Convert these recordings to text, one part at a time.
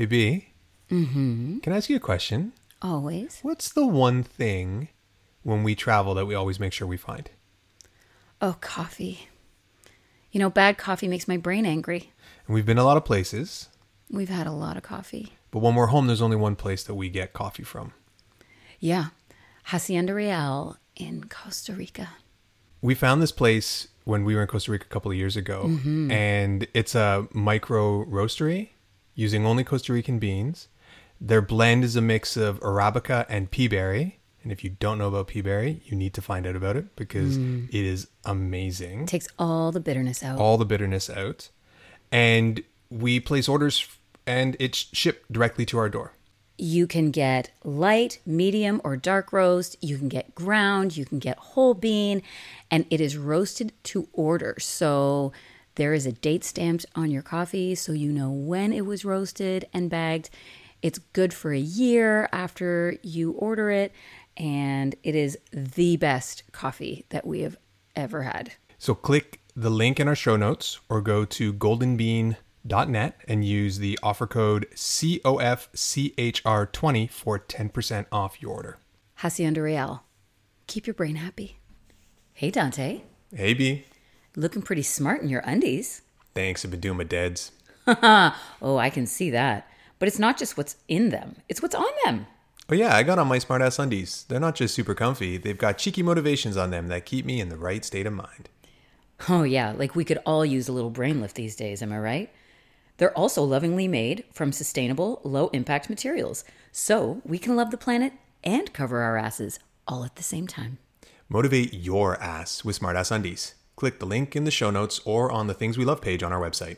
Hey B. Mm-hmm. Can I ask you a question? Always. What's the one thing when we travel that we always make sure we find? Oh, coffee. You know, bad coffee makes my brain angry. And we've been a lot of places, We've had a lot of coffee. but when we're home, there's only one place that we get coffee from. Yeah. Hacienda Real in Costa Rica. We found this place when we were in Costa Rica a couple of years ago, and it's a micro roastery using only Costa Rican beans. Their blend is a mix of Arabica and pea berry. And if you don't know about pea berry, you need to find out about it because mm. it is amazing. Takes all the bitterness out. all the bitterness out. And we place orders and it's shipped directly to our door. You can get light, medium, or dark roast. You can get ground. You can get whole bean. And it is roasted to order. So there is a date stamped on your coffee so you know when it was roasted and bagged. It's good for a year after you order it. And it is the best coffee that we have ever had. So click the link in our show notes or go to goldenbean.net and use the offer code COFCHR20 for 10% off your order. Hacienda Real. Keep your brain happy. Hey, Dante. Hey B, Looking pretty smart in your undies. thanks. I've been doing my deads. Oh, I can see that. But it's not just what's in them, it's what's on them. Oh yeah, I got on my smartass undies. They're not just super comfy. They've got cheeky motivations on them that keep me in the right state of mind. Oh, yeah, like we could all use a little brain lift these days, am I right? They're also lovingly made from sustainable, low impact materials. So we can love the planet and cover our asses all at the same time. Motivate your ass with smartass undies. Click the link in the show notes or on the Things We Love page on our website.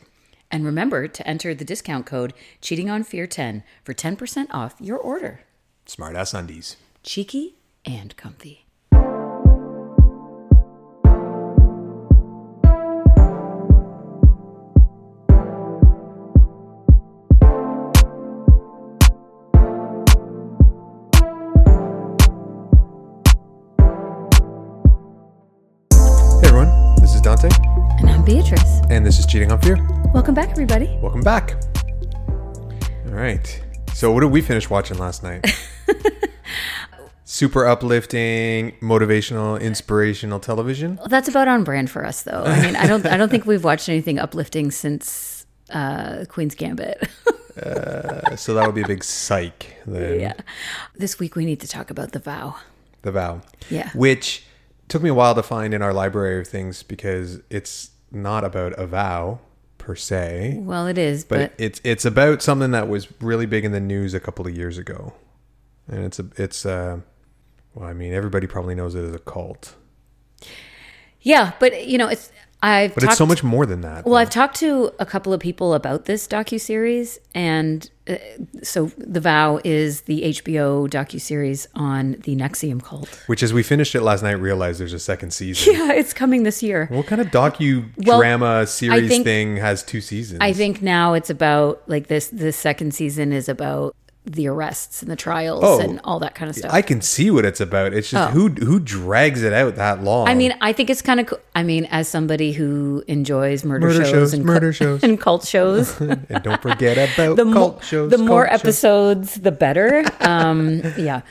And remember to enter the discount code CheatingOnFear10 for 10% off your order. Smartass undies. Cheeky and comfy. Dante, And I'm Beatrice. and this is Cheating on Fear. Welcome back, everybody. Welcome back. All right. So, what did we finish watching last night? Super uplifting, motivational, inspirational television. Well, that's about on brand for us, though. I mean, I don't, I don't think we've watched anything uplifting since uh, Queen's Gambit. So that would be a big psych. Then yeah. This week we need to talk about the vow. the vow. Yeah. Which took me a while to find in our library of things because it's not about a vow per se, Well, it is, but, but, it's it's about something that was really big in the news a couple of years ago, and it's a it's uh well, I mean everybody probably knows it as a cult, yeah, but you know, it's I've but talked, it's so much more than that. Well, though. I've talked to a couple of people about this docu series, and uh, so the vow is the HBO docu series on the NXIVM cult. Which, as we finished it last night, realized there's a second season. Yeah, it's coming this year. What kind of docu Well, drama series think- thing has two seasons? I think now it's about like this. The second season is about the arrests and the trials Oh. and all that kind of stuff. I can see what it's about. It's just Oh. who who drags it out that long. I mean, I think it's kind of. Co- I mean, as somebody who enjoys murder, Murder shows, shows, and murder cul- shows. and cult shows, and don't forget about the cult more shows. the more shows. episodes, the better. Um, yeah,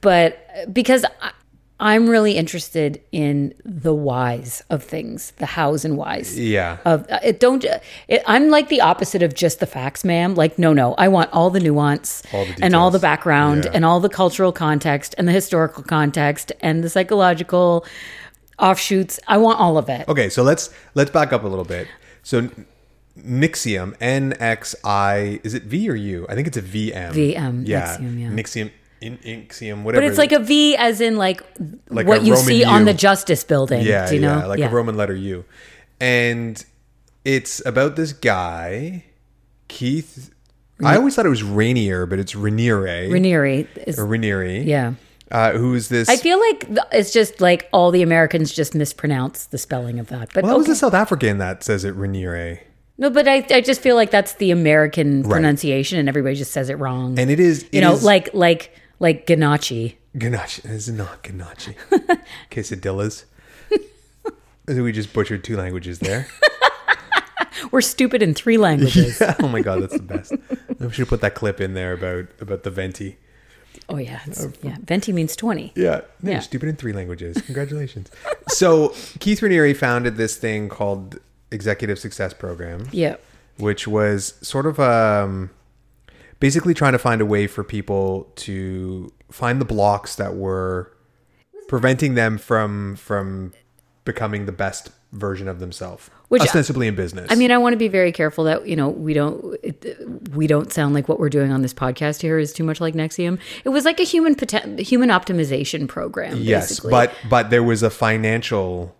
but because I, I'm really interested in the whys of things, the hows and whys. Yeah. Of uh, it don't. It, I'm like the opposite of just the facts, ma'am. Like, no, no, I want all the nuance All the and all the background Yeah. and all the cultural context and the historical context and the psychological offshoots. I want all of it. Okay, so let's let's back up a little bit. So Nixium, N X I, is it V or U? I think it's a VM. VM, Yeah. Nixium, yeah. Nixium, in, Inxium, whatever. But it's like a V, as in like, Like what you Roman see on the Justice Building. yeah, you know? yeah, like a Roman letter U, and it's about this guy, Keith. I always thought it was Rainier, but it's Raniere. Raniere is or Raniere. yeah. Uh, who's this? I feel like it's just like all the Americans just mispronounce the spelling of that. But well, that was okay. a South African that says it Raniere. no, but I, I just feel like that's the American pronunciation, and everybody just says it wrong. And it is, you know, is- like like like Ganache. Ganache. This is not Ganache. Quesadillas. we just butchered two languages there. We're stupid in three languages. oh my god, that's the best. We should put that clip in there about about the venti. Oh yeah, it's, yeah. Venti means twenty. Yeah, no, Yeah. stupid in three languages. Congratulations. so Keith Raniere founded this thing called Executive Success Program, Yeah. which was sort of um, basically trying to find a way for people to find the blocks that were preventing them from from becoming the best version of themselves, Which- uh, ostensibly in business. I mean, I want to be very careful that you know we don't we don't sound like what we're doing on this podcast here is too much like NXIVM. It was like a human human optimization program. yes, basically. but but there was a financial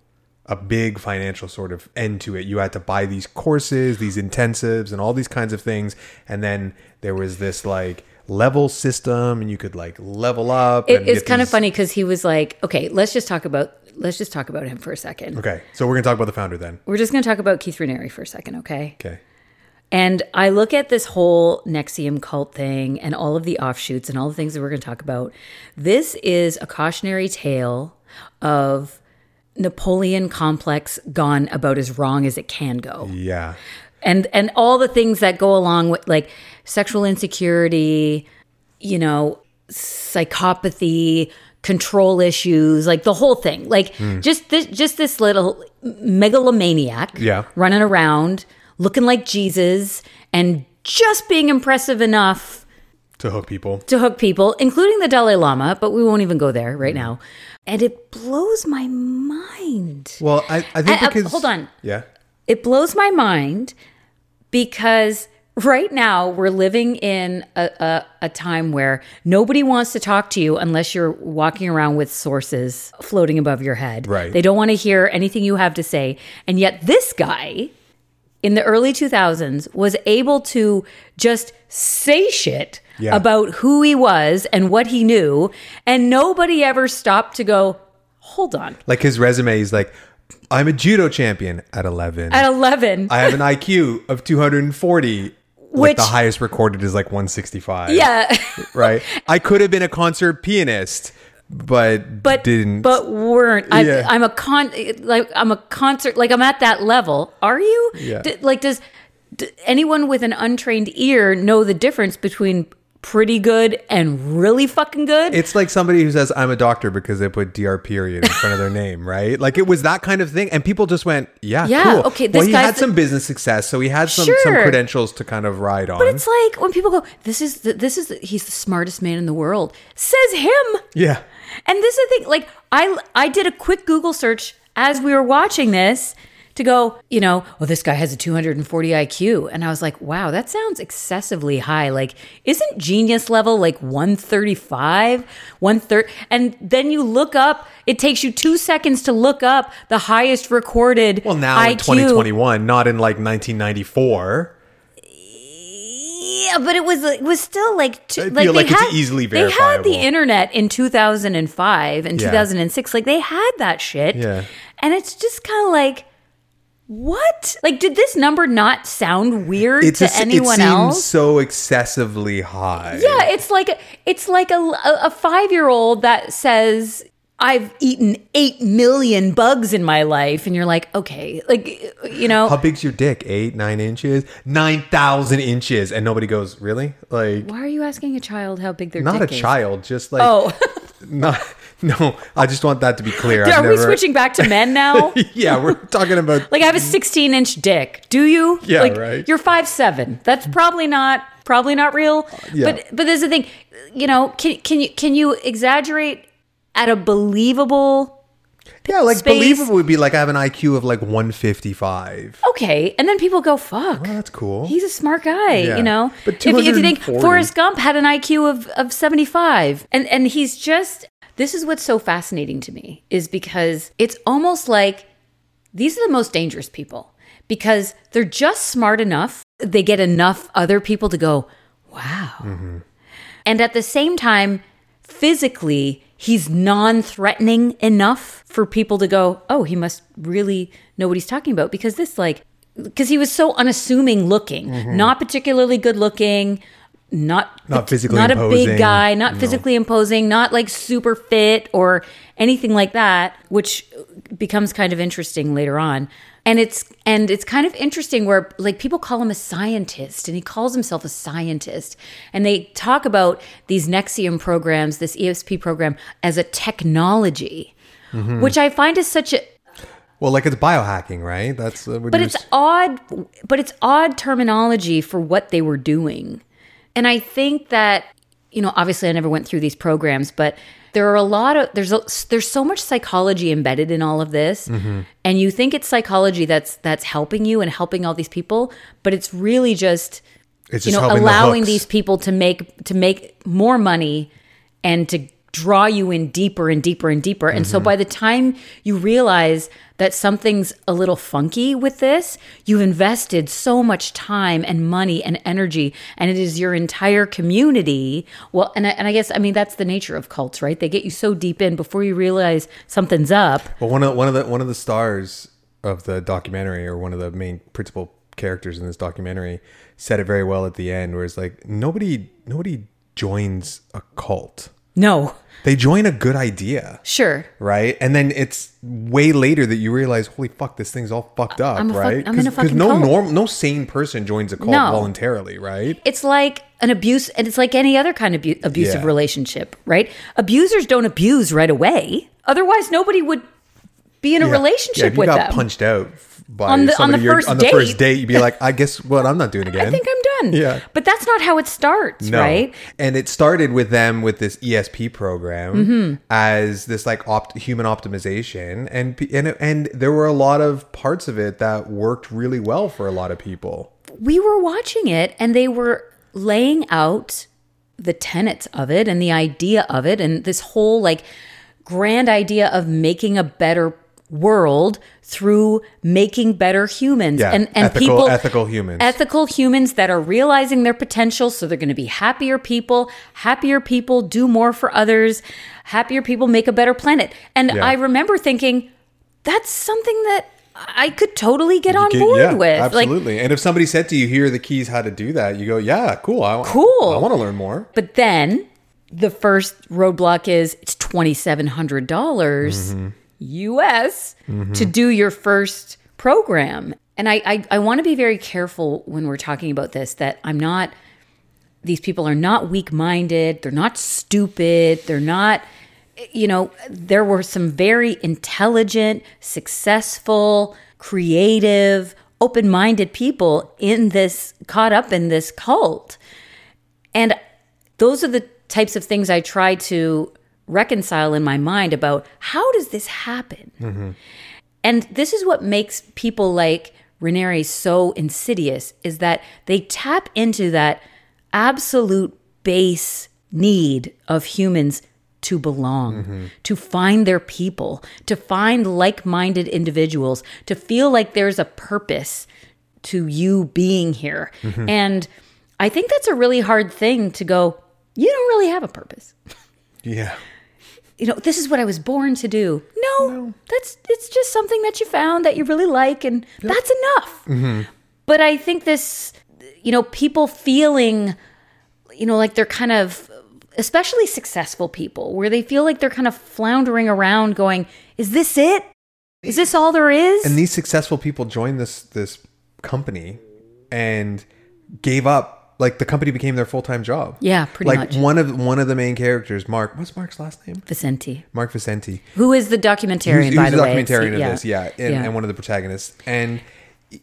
a big financial sort of end to it. You had to buy these courses, these intensives and all these kinds of things and then there was this like level system and you could like level up it, and it's kind of funny because he was like, okay, let's just talk about let's just talk about him for a second. Okay. So we're going to talk about the founder then. We're just going to talk about Keith Raniere for a second, okay? Okay. And I look at this whole NXIVM cult thing and all of the offshoots and all the things that we're going to talk about. This is a cautionary tale of Napoleon complex gone about as wrong as it can go. Yeah. And and all the things that go along with like sexual insecurity, you know, psychopathy, control issues, like the whole thing. Like hmm. just this just this little megalomaniac Yeah. running around looking like Jesus and just being impressive enough To hook people. to hook people, including the Dalai Lama, but we won't even go there right now. And it blows my mind. Well, I, I think I- uh, because hold on. Yeah. It blows my mind because right now we're living in a, a, a time where nobody wants to talk to you unless you're walking around with sources floating above your head. Right. They don't want to hear anything you have to say. And yet this guy in the early 2000s was able to just say shit Yeah. about who he was and what he knew and nobody ever stopped to go hold on Like his resume is like I'm a judo champion at 11. at 11 I have an IQ of 240. Which Which- the highest recorded is like 165. yeah right? I could have been a concert pianist, but but didn't. but weren't I, Yeah. i'm a con like i'm a concert like i'm at that level are you Yeah. D- like does d- anyone with an untrained ear know the difference between pretty good and really fucking good it's like somebody who says I'm a doctor because they put dr period in front of their name, right? Like it was that kind of thing, and people just went, "Yeah, Yeah, cool." okay, Well, he had the- some business success, so he had some some credentials to kind of ride on. but it's like when people go this is the, this is the, he's the smartest man in the world says him yeah, And this is the thing, like I I did a quick Google search as we were watching this to go, you know, oh, this guy has a 240 IQ. And I was like, wow, that sounds excessively high. Like, isn't genius level like 135? 130? and then you look up, it takes you two seconds to look up the highest recorded well, now IQ. in 2021, not in like 1994. Yeah, but it was it was still like two, I like feel they like it's had, easily They had the internet in 2005 and Yeah. 2006. Like they had that shit. Yeah. And it's just kind of like what? Like did this number not sound weird It's to a, anyone it seems else? so excessively high. Yeah, it's like it's like a a 5-year-old that says I've eaten 8 million bugs in my life and you're like, "Okay, like you know, How big's your dick? Eight, nine inches, nine thousand inches, and nobody goes, really? Like, why are you asking a child how big their not a is? child, just like, Oh. not. No, I just want that to be clear. Are we never- switching back to men now? yeah, we're talking about. Like I have a 16 inch dick. Do you? Yeah, like, right. You're five seven. That's probably not probably not real. Uh, yeah. But but there's the thing. You know, can can you can you exaggerate at a believable? yeah, like space. believable would be like I have an IQ of like one fifty five. Okay, and then people go, "Fuck." Well, that's cool. He's a smart guy, Yeah. you know. But if, if you think 240 Forrest Gump had an IQ of of seventy five, and and he's just this is what's so fascinating to me is because it's almost like these are the most dangerous people because they're just smart enough. They get enough other people to go, wow, mm-hmm. and at the same time, physically. He's non threatening enough for people to go, oh, he must really know what he's talking about. Because this, like, because he was so unassuming looking, mm-hmm. not particularly good looking, not Not physically not a big guy, not No. physically imposing, not like super fit or anything like that, which becomes kind of interesting later on. And it's and it's kind of interesting where like people call him a scientist and he calls himself a scientist and they talk about these NXIVM programs, this ESP program as a technology, Mm-hmm. which I find is such a Well, like it's biohacking, right? That's uh, but it's s- odd but it's odd terminology for what they were doing and i think that you know obviously i never went through these programs but there are a lot of there's a, there's so much psychology embedded in all of this Mm-hmm. and you think it's psychology that's that's helping you and helping all these people but it's really just It's you just know helping the allowing these people to make to make more money and to draw you in deeper and deeper and deeper and Mm-hmm. so by the time you realize that something's a little funky with this you've invested so much time and money and energy and it is your entire community well and I, and I guess i mean that's the nature of cults right they get you so deep in before you realize something's up Well, one of one of the one of the stars of the documentary, or one of the main principal characters in this documentary, said it very well at the end, where it's like nobody nobody joins a cult. No They join a good idea, sure right? And then it's way later that you realize, holy fuck, this thing's all fucked up, I'm a right? A fucking no norm, no sane person joins a cult No. voluntarily, right? it's like an abuse and it's like any other kind of abu- abusive Yeah. relationship right abusers don't abuse right away otherwise nobody would be in a Yeah. relationship yeah, if you with got them punched out by On the- on the you're- first on the first date. date, you'd be like, I guess what I'm not doing again. i think i'm done Yeah. but that's not how it starts No. right And it started with them with this ESP program Mm-hmm. as this like opt- human optimization, and and and there were a lot of parts of it that worked really well for a lot of people. we were watching it and they were laying out the tenets of it and the idea of it and this whole like grand idea of making a better world through making better humans Yeah, and and ethical- people ethical humans. ethical humans that are realizing their potential so they're going to be happier people happier people do more for others happier people make a better planet and Yeah. i remember thinking that's something that i could totally get on Get- board yeah, with like absolutely. and if somebody said to you, "Here are the keys how to do that," you go, "Yeah, cool. I, Cool. I want to learn more." But then the first roadblock is it's twenty seven hundred mm-hmm. US to mm-hmm. do your first program. And I, I, I want to be very careful when we're talking about this that I'm not these people are not weak minded, they're not stupid, they're not you know, there were some very intelligent, successful, creative, open minded people in this, caught up in this cult. And those are the types of things I try to reconcile in my mind about how does this happen? And this is what makes people like Raniere so insidious is that they tap into that absolute base need of humans to belong, to find their people, to find like minded individuals, to feel like there's a purpose to you being here. And I think that's a really hard thing to go, you don't really have a purpose. Yeah, You know, this is what I was born to do. No, that's it's just something that you found that you really like and that's enough. Mm-hmm. But I think this you know, people feeling you know like they're kind of especially successful people where they feel like they're kind of floundering around going, is this it? Is this all there is? and these successful people joined this this company and gave up. Like the company became their full time job. Yeah, pretty like much. one of one of the main characters, Mark. What's Mark's last name? Vicente, Mark Vicente. who is the documentarian, He was by the the way. documentarian of this, yeah, and, Yeah. and one of the protagonists. And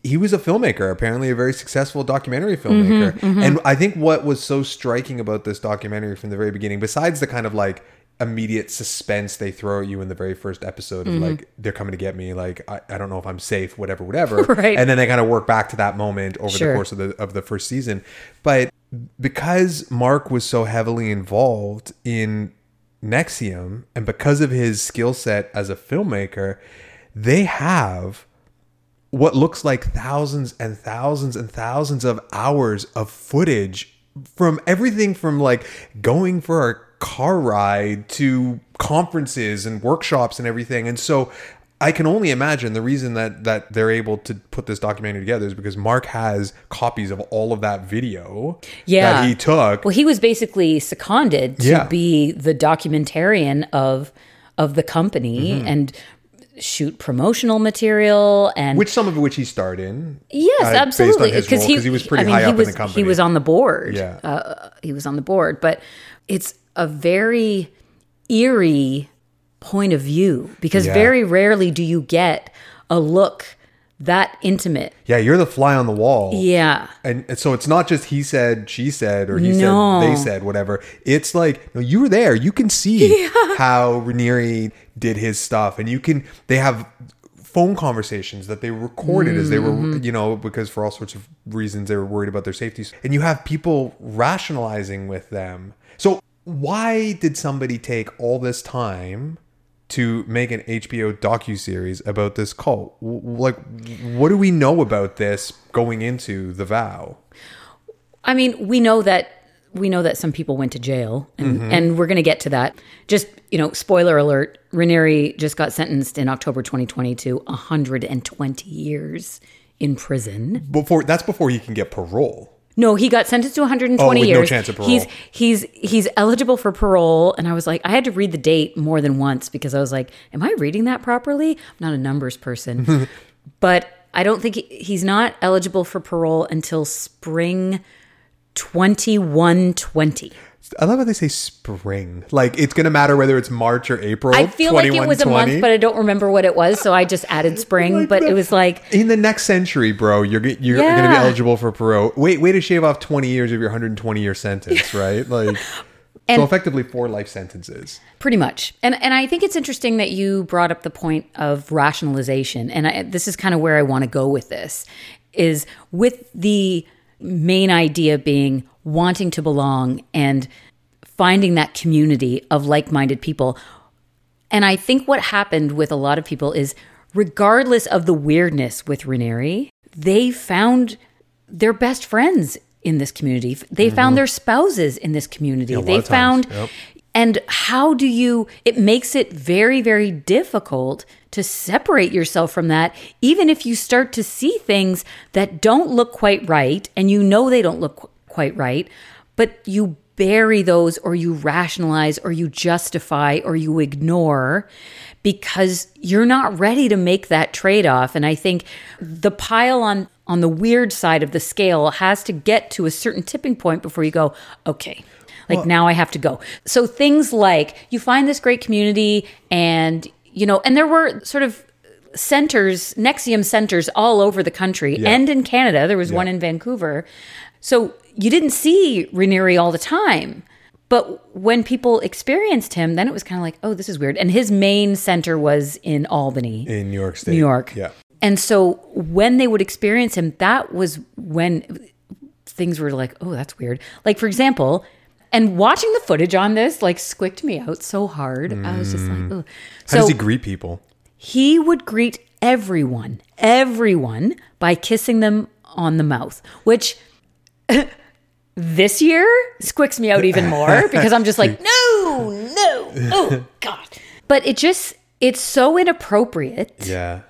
he was a filmmaker, apparently a very successful documentary filmmaker. Mm-hmm, And I think what was so striking about this documentary from the very beginning, besides the kind of like immediate suspense they throw at you in the very first episode of mm-hmm. like they're coming to get me, like I, I don't know if I'm safe, whatever, whatever. Right. And then they kind of work back to that moment over Sure. the course of the of the first season. But because Mark was so heavily involved in NXIVM and because of his skill set as a filmmaker, they have what looks like thousands and thousands and thousands of hours of footage from everything from like going for a car ride to conferences and workshops and everything. And so I can only imagine the reason that that they're able to put this documentary together is because Mark has copies of all of that video Yeah. that he took. Well, he was basically seconded to Yeah. be the documentarian of of the company Mm-hmm. and shoot promotional material and which some of which he starred in. yes, uh, absolutely, Based on his role, because he, was pretty I mean, high up was, in the company. He was on the board. Yeah. uh, he was on the board, but it's a very eerie point of view because Yeah. very rarely do you get a look that intimate. yeah, you're the fly on the wall. Yeah. And and so it's not just he said, she said, or he No. said, they said, whatever. It's like, no, you were there. You can see how Raniere did his stuff. And you can, they have phone conversations that they recorded as they were, Mm-hmm. you know, because for all sorts of reasons they were worried about their safety. And you have people rationalizing with them. So why did somebody take all this time? To make an HBO docu series about this cult, like, what do we know about this going into the vow? I mean, we know that we know that some people went to jail, and, Mm-hmm. and we're going to get to that. Just you know, spoiler alert: Raniere just got sentenced in October 2020 to 120 years in prison. Before that's before he can get parole. No, he got sentenced to 120 Oh, with no years. chance of parole. He's he's he's eligible for parole, and I was like, I had to read the date more than once because I was like, Am I reading that properly? I'm not a numbers person, but I don't think he, he's not eligible for parole until spring 2120. I love how they say spring. Like it's gonna matter whether it's March or April. I feel like it was a month, but I don't remember what it was, so I just added spring. but it was like, in the next century, bro, you're you're gonna be eligible for parole. Wait, way to shave off 20 years of your 120 year sentence, right? Like, so effectively four life sentences. Pretty much. And and I think it's interesting that you brought up the point of rationalization. And I, this is kind of where I want to go with this is with the main idea being wanting to belong and finding that community of like-minded people. And I think what happened with a lot of people is regardless of the weirdness with Raniere, they found their best friends in this community. They found their spouses in this community. lot they found yep. and how do you it makes it very very difficult to separate yourself from that even if you start to see things that don't look quite right and you know they don't look quite right but you bury those or you rationalize or you justify or you ignore because you're not ready to make that trade-off and i think the pile on on the weird side of the scale has to get to a certain tipping point before you go okay like now I have to go. So things like you find this great community and you know, and there were sort of centers, NXIVM centers all over the country and in Canada. There was one in Vancouver. So you didn't see Raniere all the time. But when people experienced him, then it was kind of like, oh, this is weird. And his main center was in Albany. In New York State. New York. Yeah. And so when they would experience him, that was when things were like, oh, that's weird. Like, for example, and watching the footage on this like squicked me out so hard. I was just like, oh. Mm. How So does he greet people? he would greet everyone, everyone by kissing them on the mouth, which this year squicks me out even more because I'm just like, no, no, oh God. But it just, it's so inappropriate. Yeah.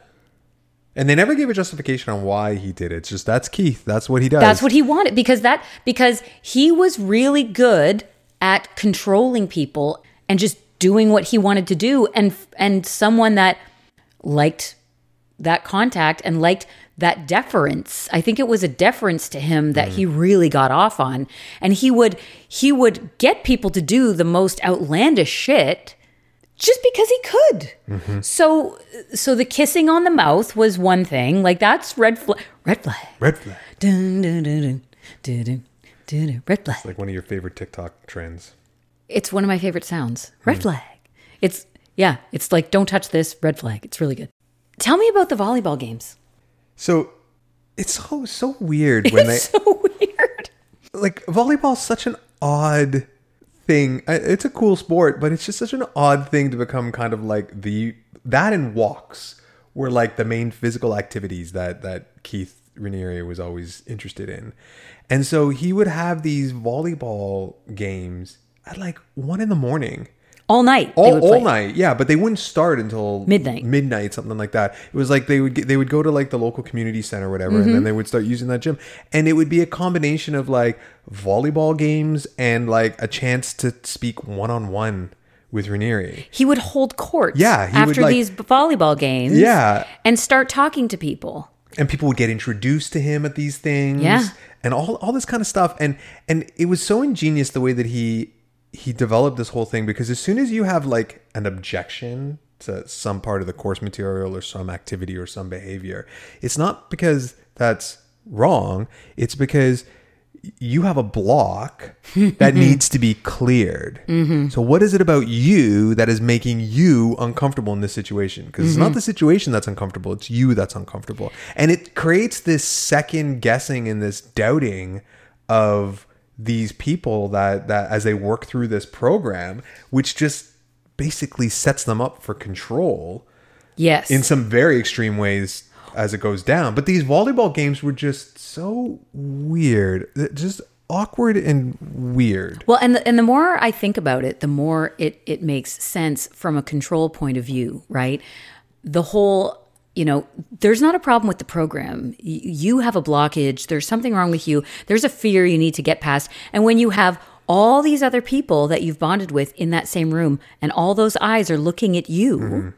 And they never gave a justification on why he did it. It's just that's Keith. That's what he does. That's what he wanted because that because he was really good at controlling people and just doing what he wanted to do and and someone that liked that contact and liked that deference. I think it was a deference to him that he mm-hmm. really got off on. And he would he would get people to do the most outlandish shit just because he could. Mm-hmm. So so the kissing on the mouth was one thing. Like that's red flag red flag. Red flag. Dun, dun, dun, dun, dun, dun, dun. Red flag. Like one of your favorite TikTok trends. It's one of my favorite sounds. Red mm-hmm. flag. It's yeah. It's like don't touch this. Red flag. It's really good. Tell me about the volleyball games. So it's so so weird when It's they so weird. like volleyball's such an odd thing. It's a cool sport, but it's just such an odd thing to become kind of like the that and walks were like the main physical activities that that Keith Raniere was always interested in. And so he would have these volleyball games at like one in the morning. All night. all, all night yeah but they wouldn't start until Midnight. midnight something like that it was like they would get, they would go to like the local community center or whatever Mm-hmm. and then they would start using that gym and it would be a combination of like volleyball games and like a chance to speak one-on-one with Raniere He would hold court. Yeah, after like- these volleyball games. Yeah. and start talking to people. and people would get introduced to him at these things Yeah. and all all this kind of stuff and and it was so ingenious the way that he he developed this whole thing because as soon as you have like an objection to some part of the course material or some activity or some behavior it's not because that's wrong it's because you have a block that needs to be cleared. Mm-hmm. So, what is it about you that is making you uncomfortable in this situation? Because it's not mm-hmm. the situation that's uncomfortable, it's you that's uncomfortable. And it creates this second guessing and this doubting of these people that, that as they work through this program, which just basically sets them up for control Yes. in some very extreme ways as it goes down. But these volleyball games were just so weird, uh, just awkward and weird. Well, and the, and the more I think about it, the more it it makes sense from a control point of view, right? The whole, you know, there's not a problem with the program. You have a blockage. There's something wrong with you. There's a fear you need to get past. And when you have all these other people that you've bonded with in that same room, and all those eyes are looking at you, mm-hmm.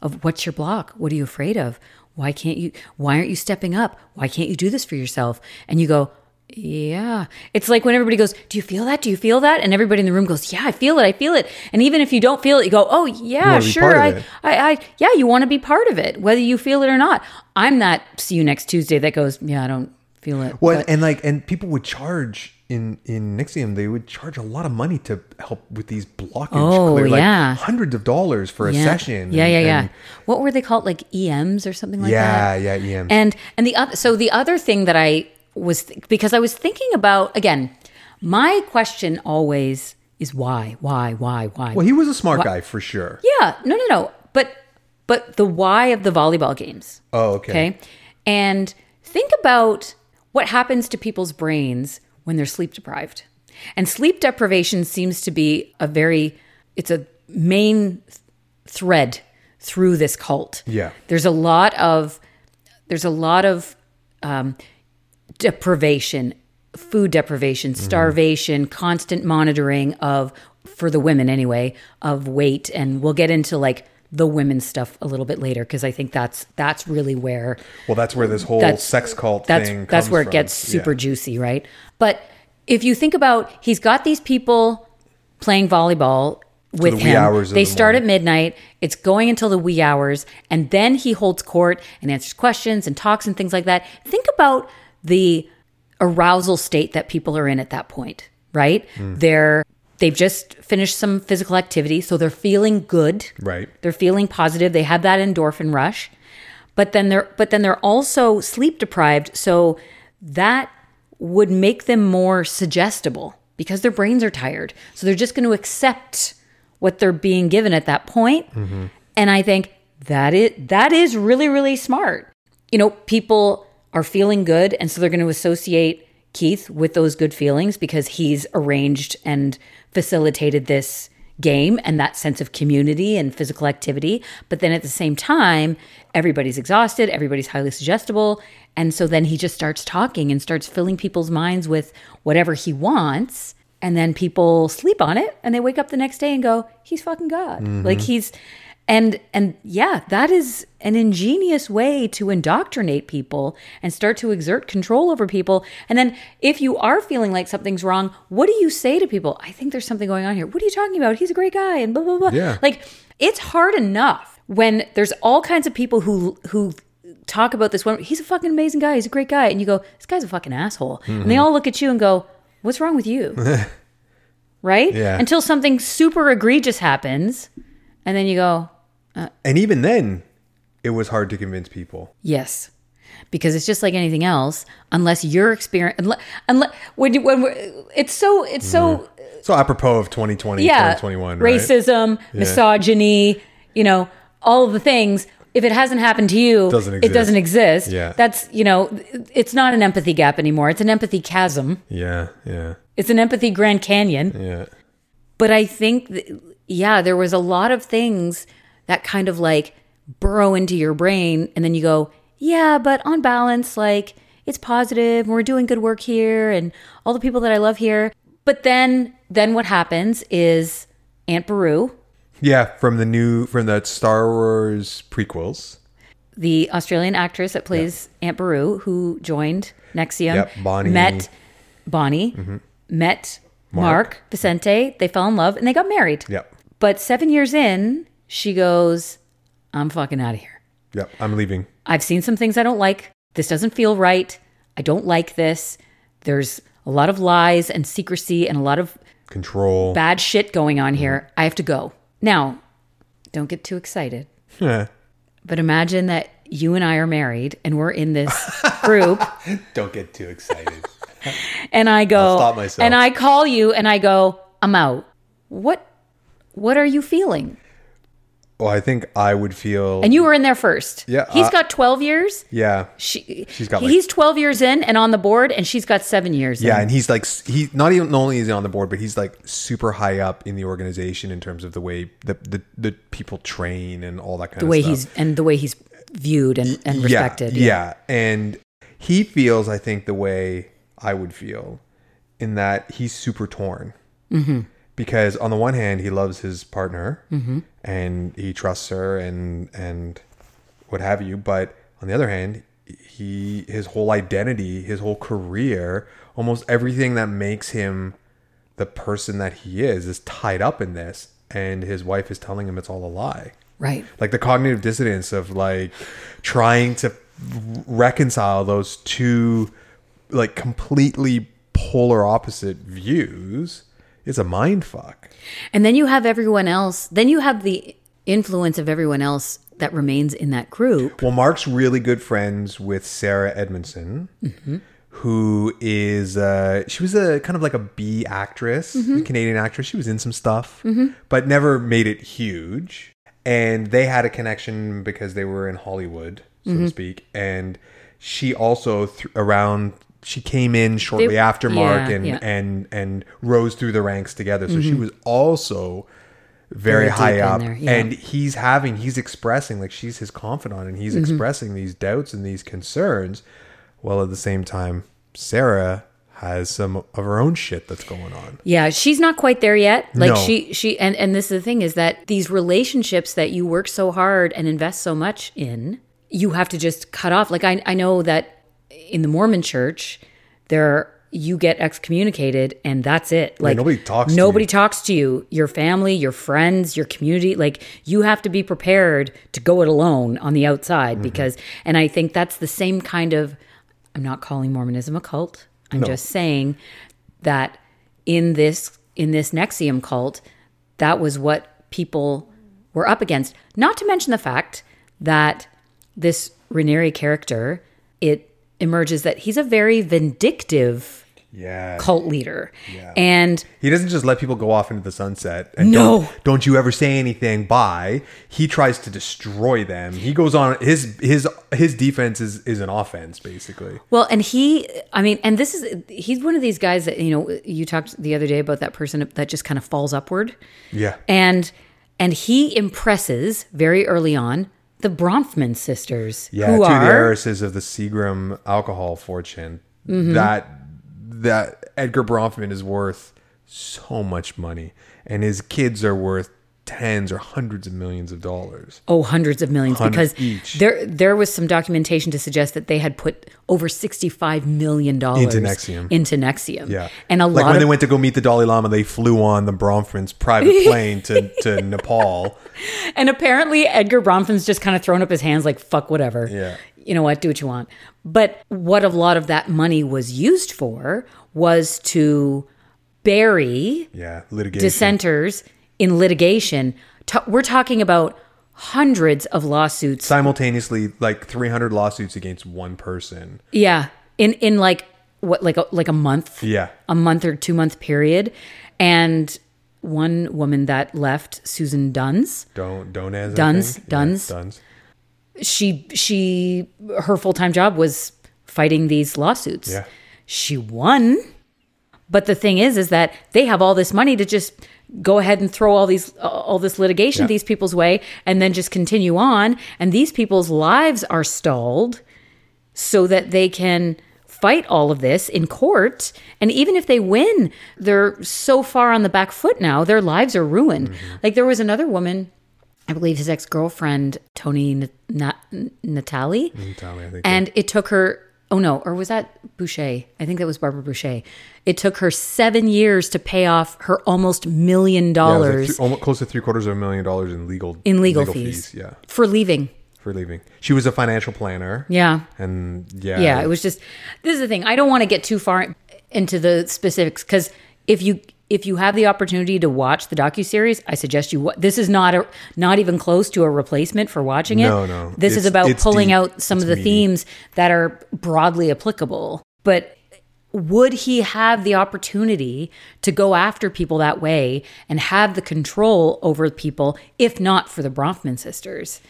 of what's your block? What are you afraid of? Why can't you? Why aren't you stepping up? Why can't you do this for yourself? And you go, yeah. It's like when everybody goes, Do you feel that? Do you feel that? And everybody in the room goes, Yeah, I feel it. I feel it. And even if you don't feel it, you go, Oh, yeah, sure. I. I, I, yeah, you want to be part of it, whether you feel it or not. I'm that see you next Tuesday that goes, Yeah, I don't feel it. Well, but- and like, and people would charge in in Nixium. They would charge a lot of money to help with these blockage. Oh, clear, like yeah. hundreds of dollars for a yeah. session. Yeah, and- yeah, yeah. and- What were they called? Like EMs or something like that? yeah, yeah, EMs. And and the other so the other thing that I was because I was thinking about again, my question always is why, why, why, why? well, he was a smart guy for sure. yeah, no, no, no. But but the why of the volleyball games. Oh, okay. Okay. And think about what happens to people's brains when they're sleep deprived. And sleep deprivation seems to be a very it's a main th- thread through this cult. Yeah. There's a lot of there's a lot of um, deprivation, food deprivation, mm-hmm. starvation, constant monitoring of for the women anyway of weight and we'll get into like the women's stuff a little bit later because I think that's that's really where Well, that's where this whole sex cult that's thing. that's where it from. gets super Yeah. juicy, right? But if you think about, he's got these people playing volleyball with the wee him. they the start morning. at midnight. It's going until the wee hours, and then he holds court and answers questions and talks and things like that. Think about the arousal state that people are in at that point, right? Hmm. They're they've just finished some physical activity, so they're feeling good. Right. They're feeling positive. They have that endorphin rush. But then they're but then they're also sleep deprived, so that would make them more suggestible because their brains are tired. So they're just going to accept what they're being given at that point. And I think that is that is really really smart. You know, people are feeling good and so they're going to associate Keith with those good feelings because he's arranged and facilitated this game and that sense of community and physical activity. But then at the same time, everybody's exhausted, everybody's highly suggestible. And so then he just starts talking and starts filling people's minds with whatever he wants. And then people sleep on it and they wake up the next day and go, he's fucking God. Mm-hmm. Like he's, and, and yeah, that is an ingenious way to indoctrinate people and start to exert control over people. And then if you are feeling like something's wrong, what do you say to people? I think there's something going on here. What are you talking about? He's a great guy and blah, blah, blah. Yeah. Like it's hard enough when there's all kinds of people who, who, talk about this one he's a fucking amazing guy he's a great guy and you go this guy's a fucking asshole and Mm-hmm. they all look at you and go what's wrong with you right Yeah. until something super egregious happens and then you go Uh, and even then, it was hard to convince people. yes. Because it's just like anything else unless you're experience unless, unless when, when we're, it's so it's so mm-hmm. So apropos of 2020, yeah. 2021, right? racism misogyny you know all of the things. If it hasn't happened to you Doesn't it doesn't exist. Yeah. that's you know it's not an empathy gap anymore. It's an empathy chasm. Yeah, yeah, it's an empathy grand canyon. Yeah. But I think, th- yeah, there was a lot of things that kind of like burrow into your brain. And then you go, yeah, but on balance, like it's positive. We're doing good work here and all the people that I love here. But then, then what happens is Aunt Beru, Yeah, from the new from the Star Wars prequels. the Australian actress that plays Aunt Beru, who joined NXIVM, Yep, Bonnie. Mm-hmm. met Bonnie, met Mark. Mark. Vicente. They fell in love and they got married. Yep. But seven years in, she goes, I'm fucking out of here. Yep. I'm leaving. I've seen some things I don't like. This doesn't feel right. I don't like this. There's a lot of lies and secrecy and a lot of Control. bad shit going on mm-hmm. here. I have to go. Now, don't get too excited. Yeah. But imagine that you and I are married and we're in this group Don't get too excited. and I go stop myself. and I call you and I go, I'm out. What what are you feeling? Well, I think I would feel. And you were in there first. Yeah, He's I- got 12 years. yeah. She, She's got, like- he's 12 years in and on the board and she's got 7 years Yeah, in. and he's like he not even not only is he on the board, but he's like super high up in the organization in terms of the way the the, the people train and all that kind the of way stuff. he's and the way he's viewed and, and respected. Yeah, yeah, and he feels, I think, the way I would feel, in that he's super torn. Mm-hmm. Because on the one hand, he loves his partner Mm-hmm. and he trusts her and and what have you, but on the other hand, he his whole identity, his whole career, almost everything that makes him the person that he is is tied up in this and his wife is telling him it's all a lie Right. like the cognitive dissonance of like trying to reconcile those two like completely polar opposite views is a mind fuck. And then you have everyone else. Then you have the influence of everyone else that remains in that group. well mark's really good friends with sarah edmondson mm-hmm. who is uh she was a kind of like a b actress a mm-hmm. canadian actress. She was in some stuff mm-hmm. but never made it huge. And they had a connection because they were in hollywood so to speak. And she also th- around she came in shortly They- after mark yeah, and yeah. and and rose through the ranks together so she was also very, Very high up there, yeah. and he's having he's expressing like she's his confidant and he's Mm-hmm. expressing these doubts and these concerns while at the same time sarah has some of her own shit that's going on Yeah, she's not quite there yet. Like No. she she and and this is the thing is that these relationships that you work so hard and invest so much in, you have to just cut off. Like I I know that in the Mormon church, there you get excommunicated and that's it. Like nobody talks to Nobody you. talks to you. Your family, your friends, your community. Like you have to be prepared to go it alone on the outside Mm-hmm. because and I think that's the same kind of I'm not calling Mormonism a cult. I'm just saying that in this in this NXIVM cult, that was what people were up against. Not to mention the fact that this Raniere character, it emerges that he's a very vindictive yeah cult leader. Yeah. And he doesn't just let people go off into the sunset and No. don't, don't you ever say anything bye he tries to destroy them he goes on his his his defense is is an offense basically Well, and he, I mean, and this is, he's one of these guys that, you know, you talked the other day about that person that just kind of falls upward. yeah And, and he impresses very early on the Bronfman sisters, Yeah, who two of the heiresses of the Seagram alcohol fortune. Mm-hmm. That that Edgar Bronfman is worth so much money, and his kids are worth tens or hundreds of millions of dollars. oh, hundreds of millions because each. there, there was some documentation to suggest that they had put over $65 million Into NXIVM. Into NXIVM. Yeah, And a like lot when of, they went to go meet the Dalai Lama, they flew on the Bronfman's private plane to to Nepal. And apparently Edgar Bronfman's just kind of thrown up his hands like, fuck whatever. Yeah. You know what? Do what you want. But what a lot of that money was used for was to bury Yeah, litigation. dissenters in litigation. Ta- We're talking about hundreds of lawsuits. simultaneously, like three hundred lawsuits against one person. Yeah. In, in like, what, like a, like a month? Yeah, a month or two month period. And one woman that left, Susan Duns, don't don't as Duns, Duns. Duns. she she her full-time job was fighting these lawsuits Yeah. she won but the thing is is that they have all this money to just go ahead and throw all these all this litigation Yeah. these people's way and then just continue on and these people's lives are stalled so that they can fight all of this in court and even if they win they're so far on the back foot now their lives are ruined Mm-hmm. like there was another woman i believe his ex-girlfriend tony N- Na- natali Natalie, I think. and it took her oh no. Or was that bouchey? I think that was barbara bouchey. It took her seven years to pay off her almost million Yeah, dollars like three, almost close to three quarters of a million dollars in legal in legal, fees. Yeah, for leaving. For leaving. She was a financial planner. yeah. And yeah, yeah it was just this is the thing. I don't want to get too far into the specifics because if you if you have the opportunity to watch the docu-series i suggest you wa- this is not a not even close to a replacement for watching it No, no. this is about pulling deep. out some It's of the meaty. themes that are broadly applicable but would he have the opportunity to go after people that way and have the control over people if not for the Bronfman sisters?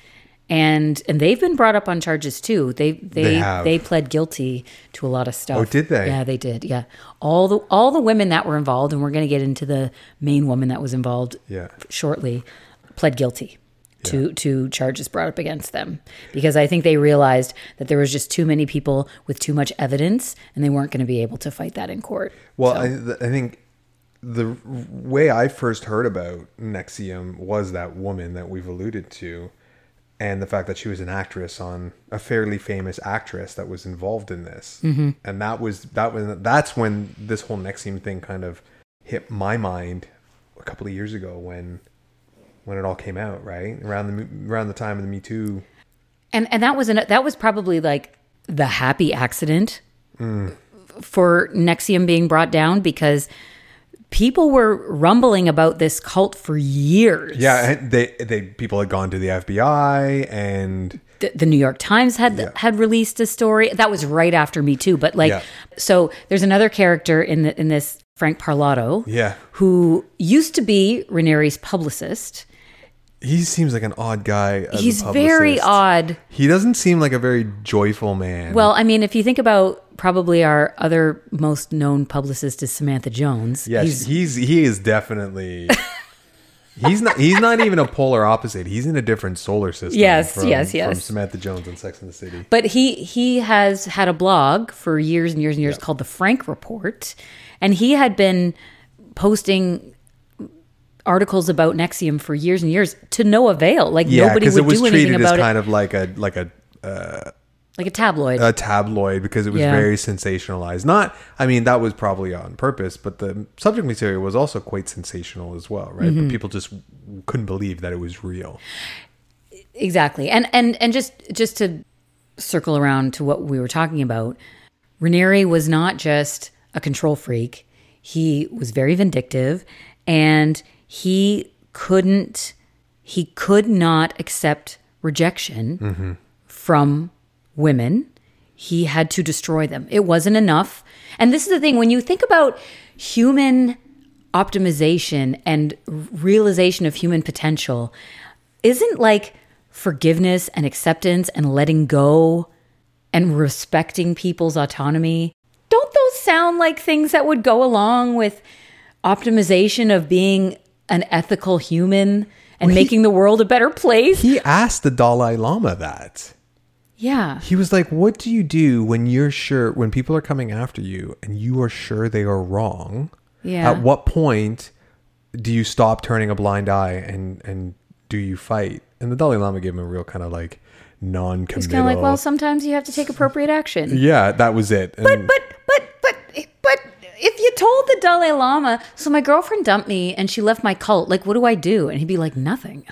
And and they've been brought up on charges too. They they They they, pled guilty to a lot of stuff. Oh, did they? Yeah, they did. Yeah. All the all the women that were involved and we're going to get into the main woman that was involved Yeah. shortly pled guilty to to charges brought up against them because I think they realized that there was just too many people with too much evidence and they weren't going to be able to fight that in court. Well, I, I think the way I first heard about NXIVM was that woman that we've alluded to, and the fact that she was an actress on a fairly famous actress that was involved in this, mm-hmm. and that was that was that's when this whole NXIVM thing kind of hit my mind a couple of years ago when when it all came out, right around the around the time of the Me Too. And and that was an that was probably like the happy accident for NXIVM being brought down because people were rumbling about this cult for years. Yeah, they they people had gone to the FBI and the, the New York Times had Yeah. had released a story that was right after Me Too. But like, Yeah. so there's another character in the, in this Frank Parlato, Yeah. who used to be Raniere's publicist. He seems like an odd guy. He's very odd. He doesn't seem like a very joyful man. Well, I mean, if you think about probably our other most known publicist is Samantha Jones. yes, He's- he's, he is definitely. he's not. He's not even a polar opposite. He's in a different solar system. Yes, from- yes, From yes. Samantha Jones on Sex and the City. But he he has had a blog for years and years and years called the Frank Report, and he had been posting articles about NXIVM for years and years to no avail. Like Yeah, nobody would it was do anything treated as about it, kind of like a like a like a tabloid. a tabloid because it was Yeah. very sensationalized. Not, I mean, that was probably on purpose, but the subject material was also quite sensational as well, right? Mm-hmm. But people just couldn't believe that it was real. exactly and and and just just to circle around to what we were talking about Raniere was not just a control freak he was very vindictive and he couldn't he could not accept rejection mm-hmm. from women. He had to destroy them. It wasn't enough. And this is the thing when you think about human optimization and realization of human potential isn't like forgiveness and acceptance and letting go and respecting people's autonomy don't those sound like things that would go along with optimization of being an ethical human and making the world a better place He asked the Dalai Lama that. yeah He was like, "What do you do when you're sure when people are coming after you and you are sure they are wrong? Yeah. At what point do you stop turning a blind eye and and do you fight?" And the Dalai Lama gave him a real kind of like non-committal. it's kind of like well sometimes you have to take appropriate action yeah, that was it. And but but if you told the Dalai Lama, so my girlfriend dumped me and she left my cult, like what do I do? And he'd be like, nothing.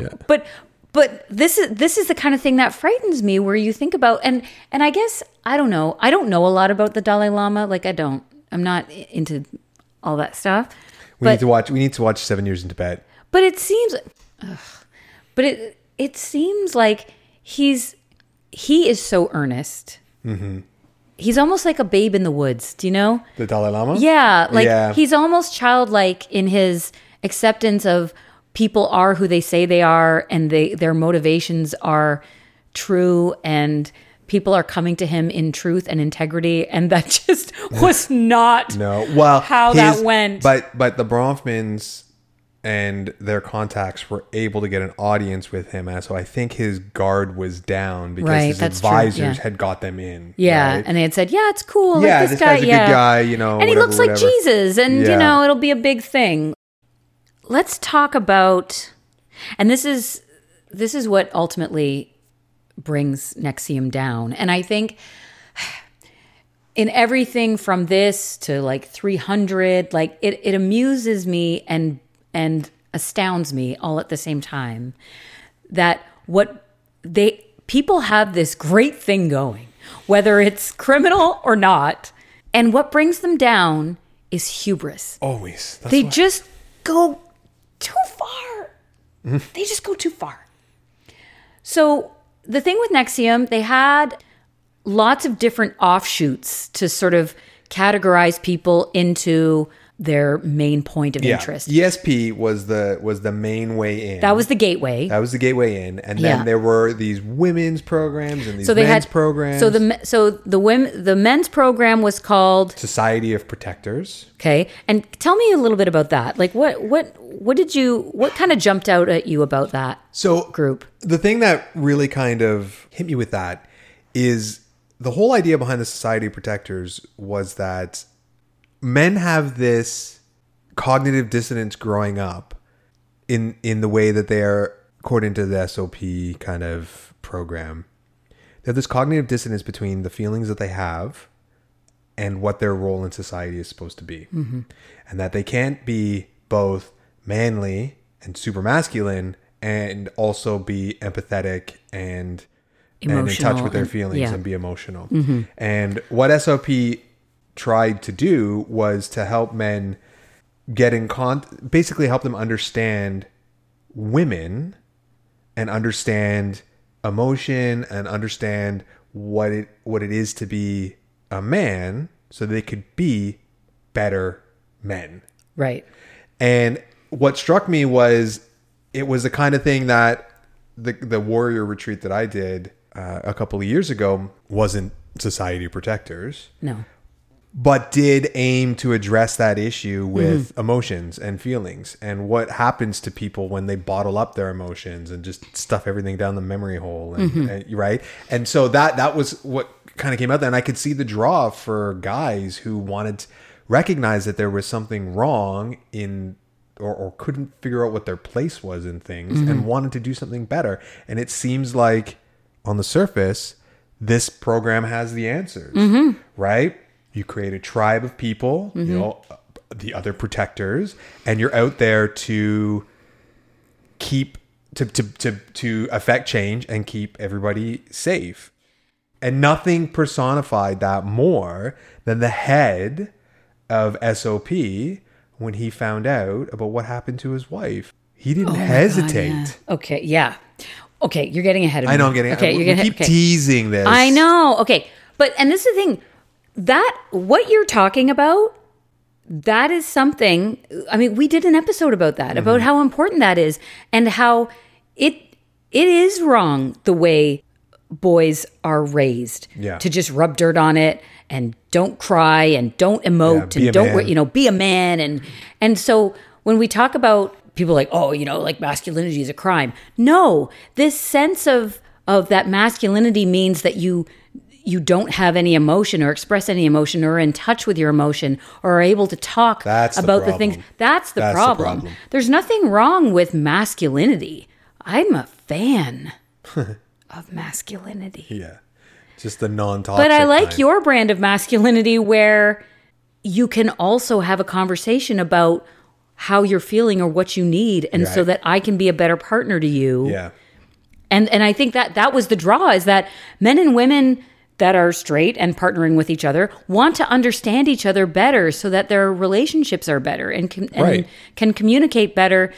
Yeah. But but this is this is the kind of thing that frightens me where you think about and and I guess I don't know. I don't know a lot about the Dalai Lama. Like I don't. I'm not into all that stuff. we but need to watch. We need to watch Seven Years in Tibet. but it seems ugh. but it it seems like he's he is so earnest. Mm-hmm. He's almost like a babe in the woods, do you know? The Dalai Lama. Yeah, like Yeah. he's almost childlike in his acceptance of people are who they say they are and they their motivations are true and people are coming to him in truth and integrity and that just was not No, well, how that went. But but the Bronfmans and their contacts were able to get an audience with him. And so I think his guard was down because Right, his advisors yeah. had got them in. Yeah, right? and they had said, "Yeah, it's cool. Yeah, like, this, this guy, guy's a good guy, you know, and he looks like whatever. Jesus, and you know, it'll be a big thing." Let's talk about, and this is this is what ultimately brings NXIVM down, and I think in everything from this to like 300 like it, it amuses me and and astounds me all at the same time that what they people have this great thing going whether it's criminal or not and what brings them down is hubris always. That's they why- just go too far. Mm-hmm. they just go too far. So the thing with NXIVM, they had lots of different offshoots to sort of categorize people into their main point of yeah. interest. ESP was the was the main way in. That was the gateway. that was the gateway in, and then Yeah. there were these women's programs and these so they men's had programs. So the so the women the men's program was called Society of Protectors. okay. And tell me a little bit about that. Like what what what did you what kind of jumped out at you about that So group? the thing that really kind of hit me with that is the whole idea behind the Society of Protectors was that men have this cognitive dissonance growing up in in the way that they are according to the SOP kind of program. They have this cognitive dissonance between the feelings that they have and what their role in society is supposed to be. Mm-hmm. And that they can't be both manly and super masculine and also be empathetic and and in touch with their and- feelings yeah. and be emotional. Mm-hmm. And what SOP tried to do was to help men get in con basically help them understand women and understand emotion and understand what it what it is to be a man so they could be better men. Right. And what struck me was it was the kind of thing that the the warrior retreat that I did uh, a couple of years ago wasn't society protectors, No. But did aim to address that issue mm-hmm. with emotions and feelings and what happens to people when they bottle up their emotions and just stuff everything down the memory hole and, mm-hmm. and- right? And so that that was what kind of came out there. And i could see the draw for guys who wanted to recognize that there was something wrong in or, or couldn't figure out what their place was in things and mm-hmm. wanted to do something better. And it seems like on the surface this program has the answers right you create a tribe of people you mm-hmm. know the other protectors and you're out there to keep to to to to affect change and keep everybody safe and nothing personified that more than the head of SOP when he found out about what happened to his wife. He didn't oh hesitate. Oh Yeah. Okay. Yeah. Okay. You're getting ahead of me. I know I'm getting. Okay. You're getting keep okay. teasing this. I know. Okay. But and this is the thing that what you're talking about that is something I mean we did an episode about that about Mm-hmm. how important that is and how it it is wrong the way boys are raised Yeah. to just rub dirt on it and don't cry and don't emote Yeah, and don't man. you know be a man and and so when we talk about people like oh you know like masculinity is a crime no this sense of of that masculinity means that you you don't have any emotion or express any emotion or are in touch with your emotion or are able to talk That's about the, things that's the That's the problem. problem. there's nothing wrong with masculinity i'm a fan of masculinity Yeah, just the non-toxic. but I like kind. your brand of masculinity where you can also have a conversation about how you're feeling or what you need and so that I can be a better partner to you. Yeah, And and I think that that was the draw is that men and women that are straight and partnering with each other want to understand each other better so that their relationships are better and can and Right. can communicate better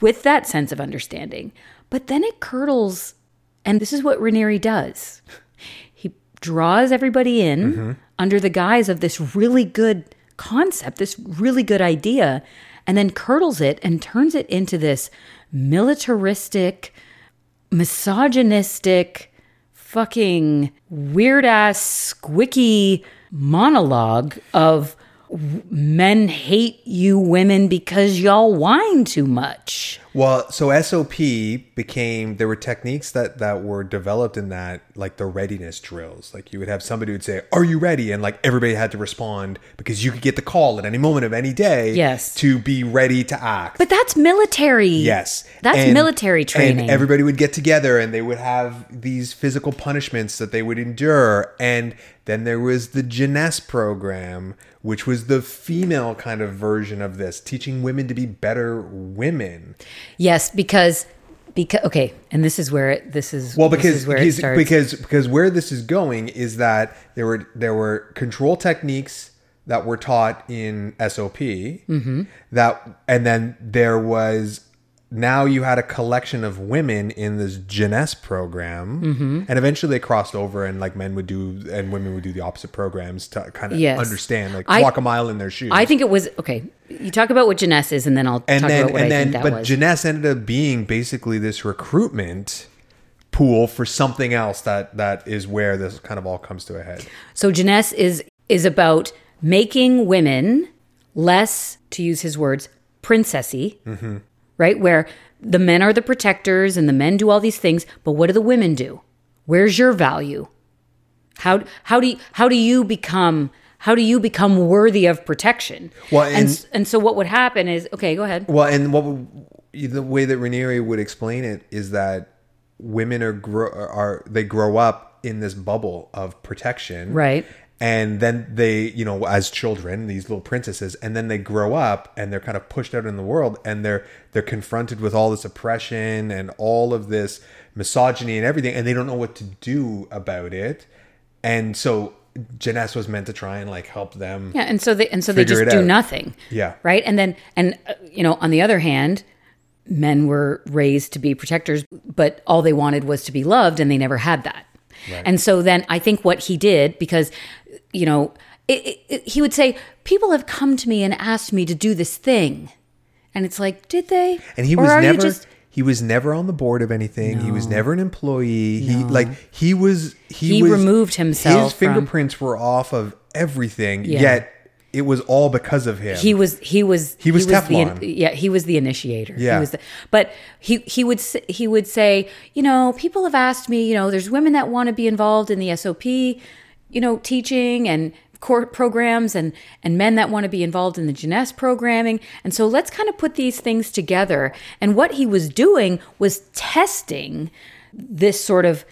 with that sense of understanding. But then it curdles and this is what Raniere does. He draws everybody in mm-hmm. under the guise of this really good concept, this really good idea, and then curdles it and turns it into this militaristic, misogynistic, fucking weird ass, squicky monologue of men hate you women because y'all whine too much. Well, so SOP became there were techniques that that were developed in that like the readiness drills. Like you would have somebody who'd say, "Are you ready?" and like everybody had to respond because you could get the call at any moment of any day Yes. to be ready to act. But that's military. Yes. That's And- military training. And everybody would get together and they would have these physical punishments that they would endure. And then there was the Jness program, which was the female kind of version of this, teaching women to be better women. Yes, because because okay, and this is where it, this is Well, because is where it because, starts. because because where this is going is that there were there were control techniques that were taught in SOP Mm-hmm. that and then there was now you had a collection of women in this Jness program Mm-hmm. and eventually they crossed over and like men would do and women would do the opposite programs to kind of Yes. understand like I- walk a mile in their shoes I think it was okay. You talk about what Jness is, and then I'll and talk then about what and I then but was. Jness ended up being basically this recruitment pool for something else that that is where this kind of all comes to a head So Jness is is about making women less, to use his words, princessy, Mm-hmm. Right? Where the men are the protectors and the men do all these things, but what do the women do? Where's your value? How how do you, how do you become how do you become worthy of protection? Well, and and- and so what would happen is okay, go ahead. Well, and what would- the way that Raniere would explain it is that women are grow, are they grow up in this bubble of protection, Right. And then they, you know, as children, these little princesses, and then they grow up and they're kind of pushed out in the world, and they're they're confronted with all this oppression and all of this misogyny and everything, and they don't know what to do about it. And so, Jness was meant to try and like help them. Yeah, and so they and so they just do out. nothing. Yeah. Right? And then and uh, you know, on the other hand, men were raised to be protectors, but all they wanted was to be loved and they never had that. And so then I think what he did because you know, it, it, it- he would say people have come to me and asked me to do this thing. And it's like, did they? and he Or was never just he was never on the board of anything he was never an employee he like he was he, He was removed himself his from- fingerprints were off of everything Yeah. yet it was all because of him he was he was He was the Teflon. yeah he was the initiator Yeah. he was the, but he he would he would say you know people have asked me you know there's women that want to be involved in the SOP you know teaching and core programs and and men that want to be involved in the Jness programming. And so let's kind of put these things together. And what he was doing was testing this sort of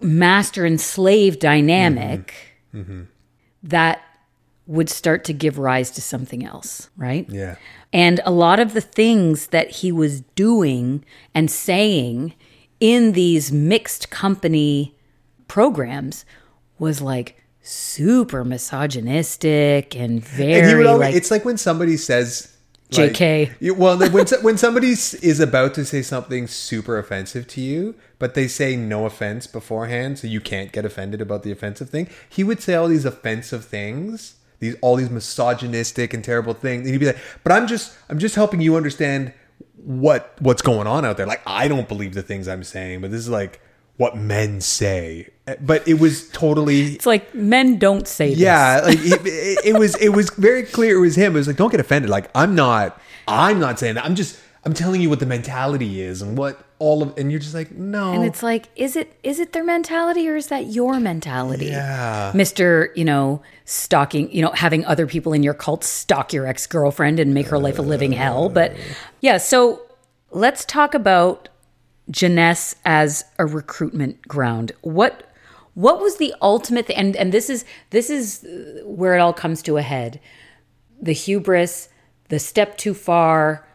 master and slave dynamic mm-hmm. Mm-hmm. that would start to give rise to something else, right? yeah. And a lot of the things that he was doing and saying in these mixed company programs was like super misogynistic and very and he would always, like it's like when somebody says like- JK. Well when, when somebody is about to say something super offensive to you but they say no offense beforehand so you can't get offended about the offensive thing he would say all these offensive things these all these misogynistic and terrible things and he'd be like but i'm just i'm just helping you understand what what's going on out there like i don't believe the things i'm saying but this is like what men say but it was totally it's like men don't say this. yeah, like it, it, it was it was very clear it was him. It was like don't get offended. Like I'm not I'm not saying that. I'm just I'm telling you what the mentality is and what all of and you're just like no. And it's like, is it is it their mentality or is that your mentality? Yeah. Mr. You know, stalking, you know, having other people in your cult stalk your ex-girlfriend and make her life a living hell. But yeah, so let's talk about Jness as a recruitment ground. What what was the ultimate th- and and this is this is uh, where it all comes to a head. The hubris, the step too far,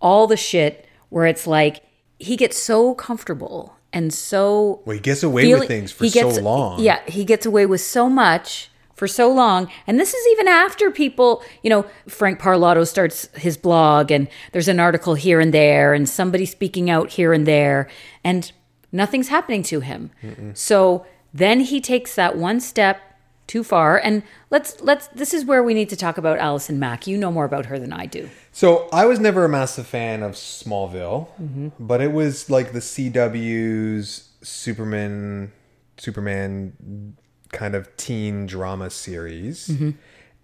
all the shit where it's like he gets so comfortable and so well, he gets away feeling- with things for he gets- so long. Yeah, he gets away with so much for so long. And this is even after people, you know, Frank Parlato starts his blog and there's an article here and there and somebody speaking out here and there and nothing's happening to him. So then he takes that one step too far and let's let's this is where we need to talk about Allison Mack. You know more about her than I do. So I was never a massive fan of Smallville, Mm-hmm. but it was like the CW's Superman, Superman kind of teen drama series, Mm-hmm.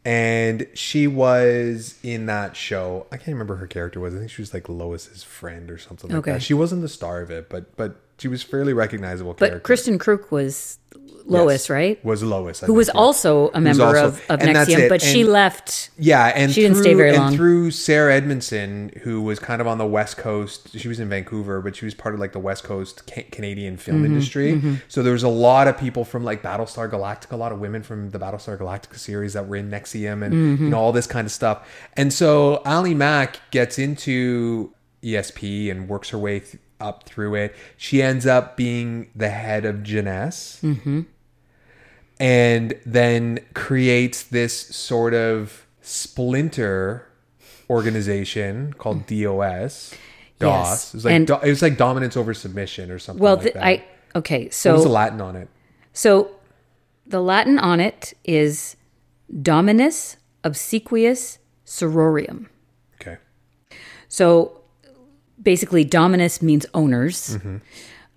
and she was in that show. I can't remember her character was. I think she was like Lois's friend or something like Okay. that. She wasn't the star of it, but but she was fairly recognizable But character. Kristin Kreuk was Lois, Yes. right? Was Lois, I Who was also a member also- of, of NXIVM, but she left. Yeah, and She didn't through, stay very and long. through Sarah Edmondson, who was kind of on the West Coast. She was in Vancouver, but she was part of like the West Coast ca- Canadian film Mm-hmm, industry. So there was a lot of people from like Battlestar Galactica, a lot of women from the Battlestar Galactica series that were in NXIVM, and Mm-hmm. you know all this kind of stuff. And so Ali Mack gets into ESP and works her way th- up through it. She ends up being the head of Jness mm-hmm. and then creates this sort of splinter organization called mm. DOS. DOS. Yes, It was like and- do, it was like dominance over submission or something Well, like th- that. I okay. was the Latin on it? so the Latin on it is Dominus Obsequious Sororium. Okay. So basically, Dominus means owners, mm-hmm.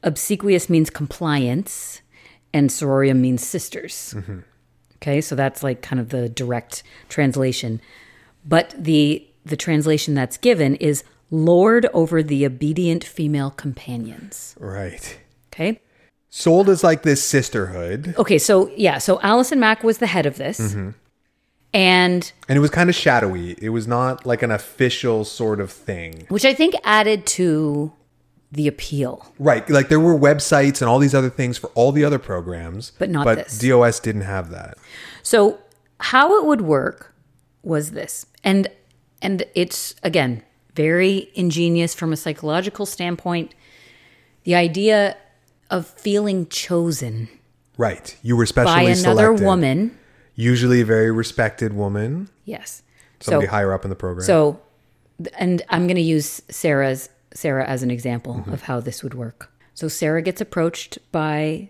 Obsequious means compliance, and Sororium means sisters. Mm-hmm. Okay, so that's like kind of the direct translation. But the the translation that's given is lord over the obedient female companions. Right. Okay. Sold as like this sisterhood, Okay, so yeah, so Allison Mack was the head of this. Mm-hmm. And and it was kind of shadowy. It was not like an official sort of thing. which I think added to the appeal. Right. Like there were websites and all these other things for all the other programs, But not but this. DOS didn't have that. So how it would work was this. And and it's again very ingenious from a psychological standpoint. The idea of feeling chosen Right. You were specially by another selected. woman. Usually a very respected woman. Yes. Somebody so, higher up in the program. So, and I'm going to use Sarah's Sarah as an example Mm-hmm. of how this would work. So Sarah gets approached by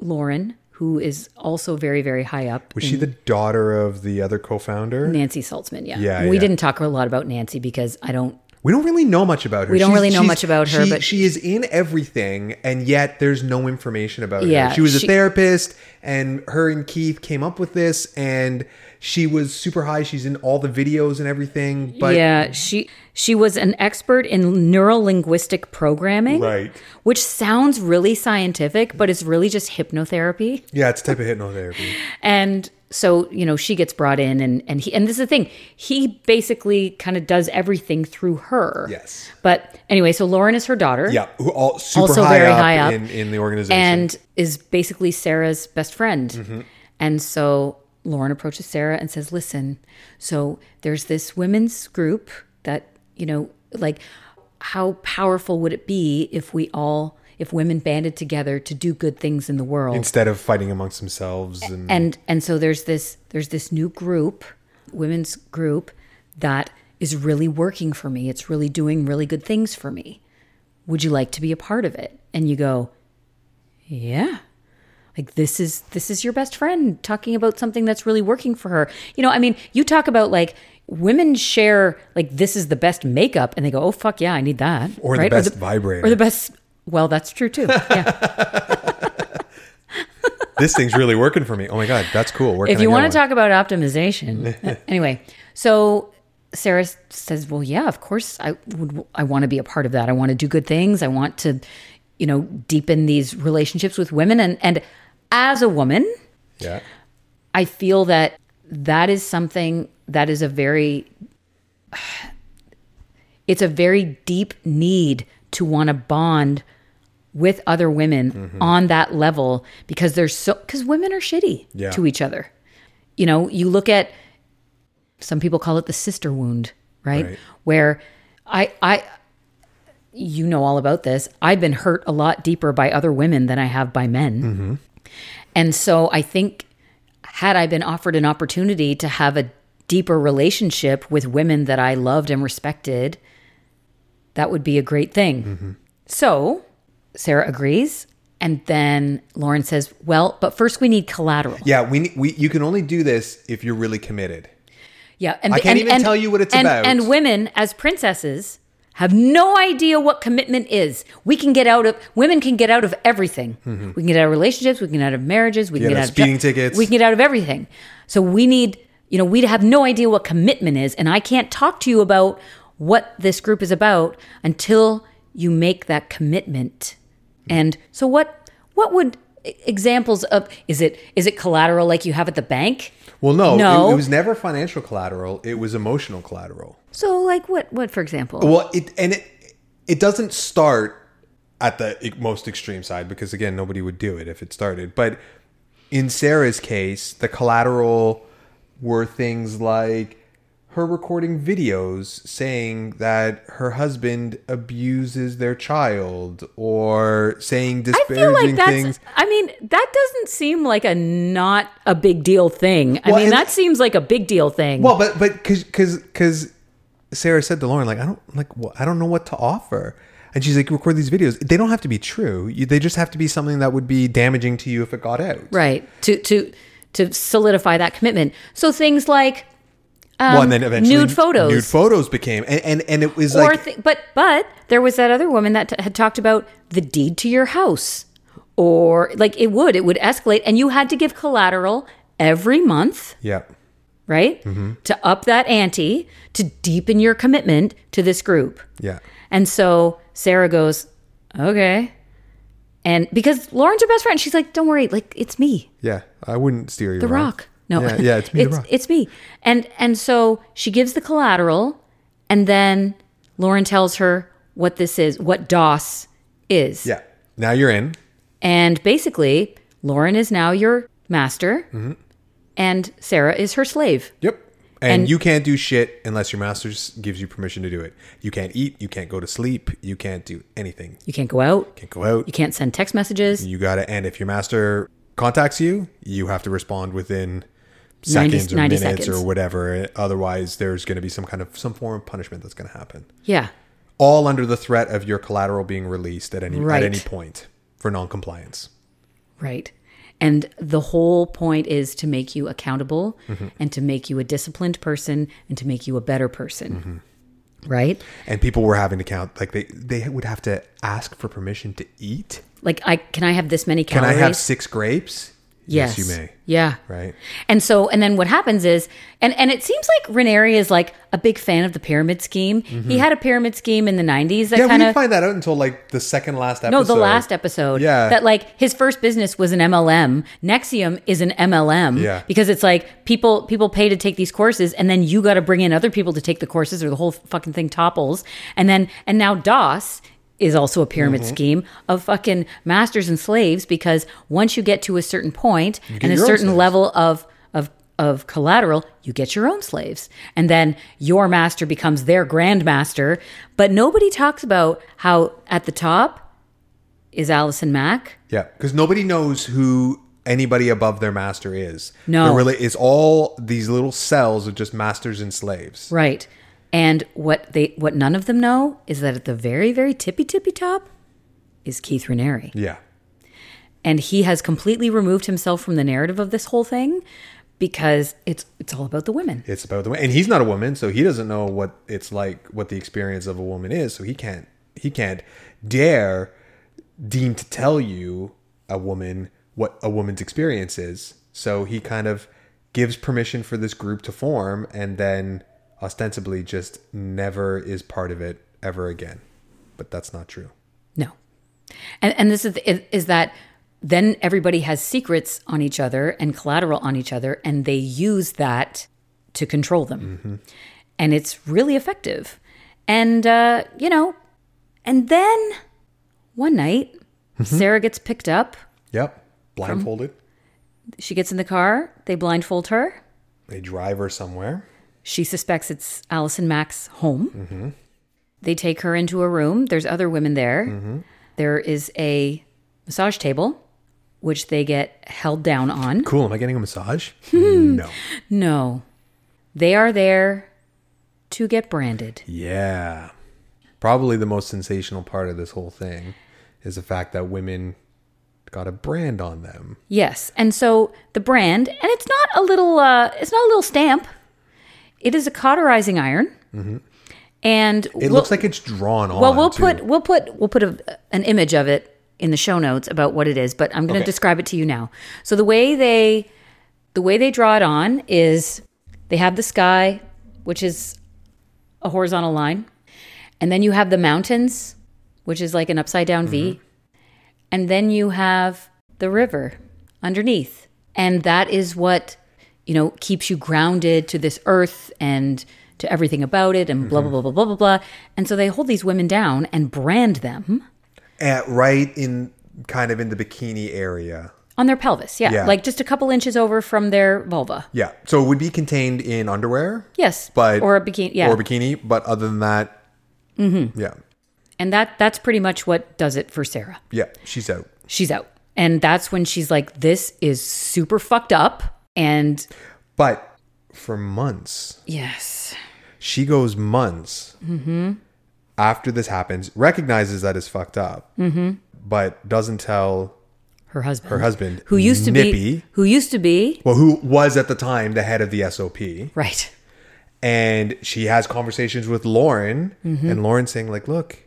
Lauren, who is also very very high up. Was she the daughter of the other co-founder? Nancy Salzman, yeah. Yeah, we yeah. didn't talk a lot about Nancy because I don't. We don't really know much about her. We don't She's- really know much about her, she- but- she is in everything, and yet there's no information about Yeah, her. She was a therapist, and her and Keith came up with this, and she was super high. She's in all the videos and everything, but yeah, she she was an expert in neuro linguistic programming, Right. Which sounds really scientific, but it's really just hypnotherapy. yeah, it's a type of hypnotherapy. And so, you know, she gets brought in and and he and this is the thing. He basically kind of does everything through her. Yes. But anyway, so Lauren is her daughter. Yeah, who all super Also high, very up high up. in, in the organization. And is basically Sarah's best friend. Mm-hmm. And so Lauren approaches Sarah and says, Listen, so there's this women's group that, you know, like how powerful would it be if we all if women banded together to do good things in the world? instead of fighting amongst themselves, and, and and so there's this there's this new group women's group that is really working for me it's really doing really good things for me would you like to be a part of it and you go yeah like this is this is your best friend talking about something that's really working for her you know i mean you talk about like women share like this is the best makeup and they go oh fuck yeah i need that Or the right? best vibrator. or the best well that's true too. Yeah. This thing's really working for me. Oh my god, that's cool. Where if you want to talk about optimization uh, anyway so sarah says well yeah of course i would i want to be a part of that. I want to do good things. I want to you know deepen these relationships with women. And and as a woman yeah, i feel that that is something that is a very it's a very deep need to want to bond with other women Mm-hmm. on that level because there's so because women are shitty Yeah. to each other you know you look at some people call it the sister wound right, Right. where i i you know all about this i've been hurt a lot deeper by other women than i have by men Mm-hmm. and so i think had i been offered an opportunity to have a deeper relationship with women that i loved and respected that would be a great thing Mm-hmm. so sarah agrees and then lauren says well but first we need collateral yeah. We, we you can only do this if you're really committed. Yeah, and I can't and- even and- tell you what it's and- about. And women, as princesses, have no idea what commitment is. We can get out of women can get out of everything. We can get out of relationships. We can get out of marriages. We can Mm-hmm. Get get out of of speeding tickets. We can get out of everything. So we need you know, we'd have no idea what commitment is. And I can't talk to you about what this group is about until you make that commitment. And so what what would examples of is it is it collateral like you have at the bank? Well, no, No. It, it was never financial collateral. It was emotional collateral. So like what what for example? Well, it and it it doesn't start at the most extreme side because again, nobody would do it if it started. But in Sarah's case, the collateral were things like her recording videos saying that her husband abuses their child or saying disparaging I feel like that's things. I mean, that doesn't seem like a not a big deal thing. I Well, mean, that seems like a big deal thing. Well, but but because because Sarah said to Lauren like I don't like wh- I don't know what to offer, and she's like record these videos. They don't have to be true. You, they just have to be something that would be damaging to you if it got out. right. To to to solidify that commitment. So things like well, um, and then eventually nude photos. nude photos became and and, and it was or like th- but but there was that other woman that t- had talked about the deed to your house. Or like it would it would escalate and you had to give collateral every month. Yeah. Right? Mm-hmm. To up that ante to deepen your commitment to this group. Yeah. And so sarah goes okay. And because lauren's her best friend she's like don't worry like it's me. Yeah. I wouldn't steer you the wrong. rock no yeah, yeah it's me it's, the rock. it's me and and so she gives the collateral and then lauren tells her what this is what dos is yeah. Now you're in. and basically lauren is now your master Mm-hmm. and sarah is her slave Yep. And, And- you can't do shit unless your master gives you permission to do it. You can't eat. You can't go to sleep. You can't do anything. you can't go out Can't go out. you can't send text messages You gotta, and if your master contacts you, you have to respond within 90 seconds or 90 minutes seconds. or whatever. Otherwise, there's gonna be some kind of some form of punishment that's gonna happen. yeah All under the threat of your collateral being released at any Right. at any point for noncompliance. Right. And the whole point is to make you accountable Mm-hmm. and to make you a disciplined person and to make you a better person. Mm-hmm. Right? And people were having to count like they they would have to ask for permission to eat. Like I can I have this many calories Can? I have six grapes? Yes. you may. Yeah. Right. And so and then what happens is and and it seems like Raniere is like a big fan of the pyramid scheme. He had a pyramid scheme in the 90s that Mm-hmm. Yeah, we didn't find that out until like the second last episode. No, the last episode. Yeah. That like his first business was an MLM. NXIVM is an MLM. Yeah. Because it's like people people pay to take these courses and then you got to bring in other people to take the courses or the whole fucking thing topples. And then and now DOS is also a pyramid Mm-hmm. scheme of fucking masters and slaves because once you get to a certain and a certain level of of of collateral, you get your own slaves. And then your master becomes their grandmaster. But nobody talks about how at the top is Allison Mack. Yeah, because nobody knows who anybody above their master is. No. Really is all these little cells of just masters and slaves. Right. And what they what none of them know is that at the very, very tippy tippy top is Keith Raniere. Yeah. And he has completely removed himself from the narrative of this whole thing because it's it's all about the women. It's about the women, and he's not a woman, so he doesn't know what it's like, what the experience of a woman is. So he can't he can't dare deem to tell you a woman what a woman's experience is. So he kind of gives permission for this group to form, and then ostensibly just never is part of it ever again. But that's not true. No. And and this is is, that then everybody has secrets on each other and collateral on each other and they use that to control them. And it's really effective. And uh, you know, and then one night Sarah gets picked up. Yep. Blindfolded. She gets in the car, they blindfold her. They drive her somewhere. She suspects it's Allison Mack's home. They take her into a room. There's other women there. There is a massage table, which they get held down on. Cool. Am I getting a massage? no. No, they are there to get branded. Yeah. Probably the most sensational part of this whole thing is the fact that women got a brand on them. Yes, and so the brand, and it's not a little, uh, it's not a little stamp. It is a cauterizing iron, mm-hmm. and It looks like it's drawn on. Well, we'll too. put we'll put we'll put a, an image of it in the show notes about what it is, but I'm going to Okay. describe it to you now. So the way they the way they draw it on is They have the sky, which is a horizontal line. And then you have the mountains, which is like an upside down V. Mm-hmm. And then you have the river underneath. And that is what, you know, keeps you grounded to this earth and to everything about it and blah, blah, blah, blah, blah, blah, blah. And so they hold these women down and brand them At, right in kind of in the bikini area. on their pelvis. Yeah. Yeah. Like just a couple inches over from their vulva. Yeah. So it would be contained in underwear. Yes. But or a bikini. Yeah. Or bikini. But other than that, mm-hmm. yeah. and that that's pretty much what does it for Sarah. Yeah. She's out. She's out. And that's when she's like, this is super fucked up. And But for months, yes. she goes months after this happens, recognizes that it's fucked up, but doesn't tell Her husband. her husband, who used to Nippy, be who used to be well, who was at the time the head of the SOP. right. and she has conversations with Lauren, Mm-hmm. and Lauren saying like, "Look,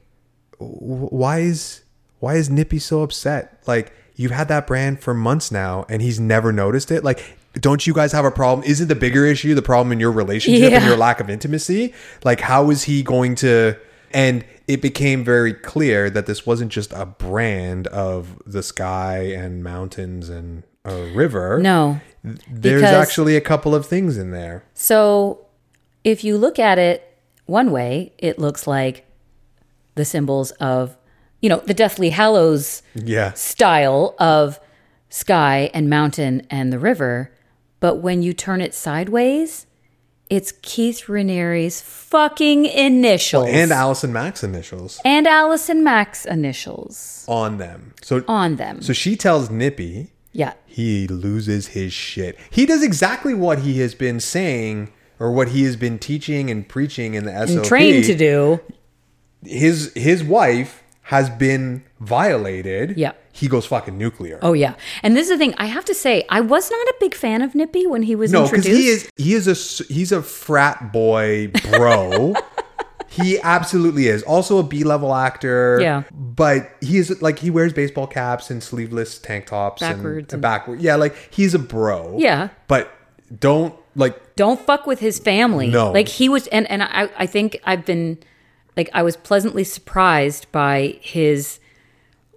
why is why is Nippy so upset? Like, you've had that brand for months now, and he's never noticed it. Like, don't you guys have a problem? Isn't the bigger issue the problem in your relationship and your lack of intimacy? Like, how is he going to?" And it became very clear that this wasn't just a brand of the sky and mountains and a river. No. there's actually a couple of things in there. So if you look at it one way, it looks like the symbols of, you know, the Deathly Hallows Yeah. style of sky and mountain and the river. But when you turn it sideways, it's Keith Raniere's fucking initials. and Allison Mack's initials and Allison Mack's initials on them. So on them. so she tells Nippy yeah. he loses his shit. He does exactly what he has been saying or what he has been teaching and preaching in the SOP. And trained to do. His his wife has been violated. Yeah. He goes fucking nuclear. Oh yeah. And this is the thing, I have to say, I was not a big fan of Nippy when he was no, because introduced. he is he is a he's a frat boy bro. he absolutely is. Also a B level actor. Yeah. But he is like he wears baseball caps and sleeveless tank tops Backwards and, and- backward. Yeah, like he's a bro. Yeah. But don't like don't fuck with his family. No. Like he was and, and I I think I've been like I was pleasantly surprised by his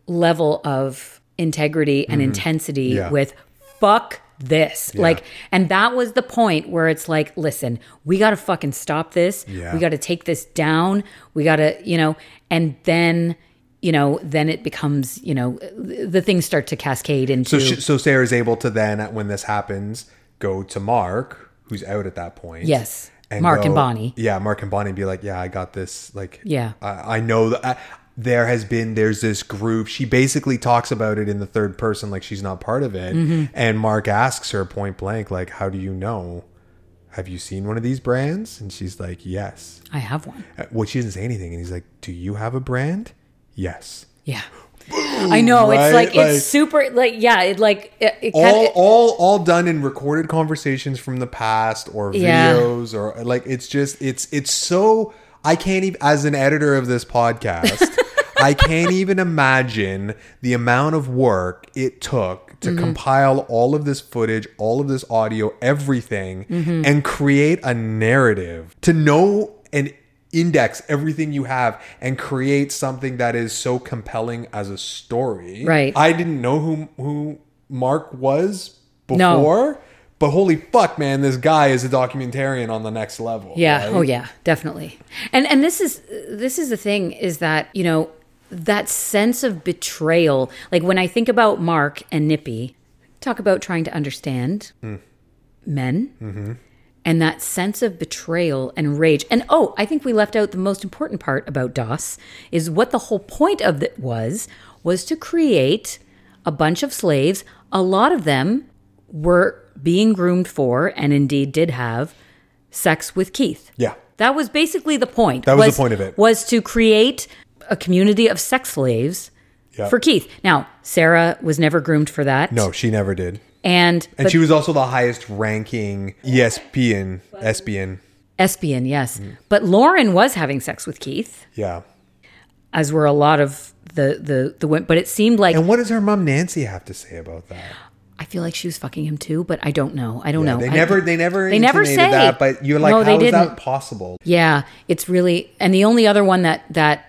level of integrity and intensity Mm-hmm. Yeah. with fuck this. Like and that was the point where it's like, listen, we got to fucking stop this. Yeah. We got to take this down. We got to, you know, and then you know, then it becomes, you know, the things start to cascade into so she, so Sarah's able to then when this happens go to Mark who's out at that point. Yes. Mark and Bonnie. Yeah, Mark and Bonnie be like, "Yeah, I got this." Like, Yeah. I, I know that I, there has been there's this group. She basically talks about it in the third person, like she's not part of it. Mm-hmm. And Mark asks her point blank, like, "How do you know? Have you seen one of these brands?" And she's like, "Yes." I have one. Uh, Well, she doesn't say anything, and he's like, "Do you have a brand?" Yes. Yeah. I know. right? It's like, Like- it's super like yeah, it like it, it all kind of all all done in recorded conversations from the past or Yeah. videos or like it's just it's it's so I can't even as an editor of this podcast I can't even imagine the amount of work it took to mm-hmm. compile all of this footage, all of this audio, everything mm-hmm. and create a narrative to know and index everything you have and create something that is so compelling as a story. Right. I didn't know who who Mark was No. before, but holy fuck, man, this guy is a documentarian on the next level. Yeah. Oh, right? Oh yeah, definitely. And and this is this is the thing is that, you know, that sense of betrayal. Like when I think about Mark and Nippy, talk about trying to understand hmm. men. Mm-hmm. And that sense of betrayal and rage. And oh, I think we left out the most important part about DOS is what the whole point of it was was to create a bunch of slaves. A lot of them were being groomed for and indeed did have sex with Keith. Yeah. That was basically the point. That was the point of it. Was to create a community of sex slaves Yeah. for Keith. Now, Sarah was never groomed for that. No, she never did. And, And but she was also the highest ranking E ESPN, ESPN. Yes. Mm. But Lauren was having sex with Keith, Yeah. as were a lot of the the the women. But it seemed like And what does her mom Nancy have to say about that? I feel like she was fucking him too, but I don't know. I don't know. They I- never, they never, They never say. that. But you're like, No, how they is didn't. that possible? Yeah, it's really and the only other one that that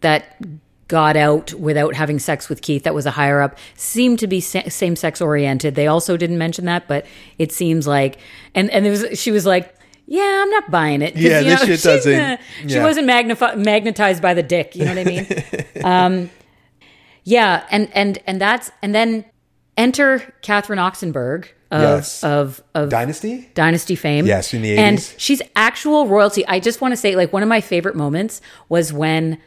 that got out without having sex with Keith that was a higher up seemed to be sa- same sex oriented. They also didn't mention that, but it seems like and and there was she was like. Yeah, I'm not buying it. Yeah, you this know, shit she's, doesn't- uh, She yeah. wasn't magnifi- magnetized by the dick. You know what I mean? um, yeah, and and and that's and then enter Catherine Oxenberg of Yes. of of Dynasty? Dynasty fame. Yes, in the 80s. And she's actual royalty. I just want to say, like, one of my favorite moments was when.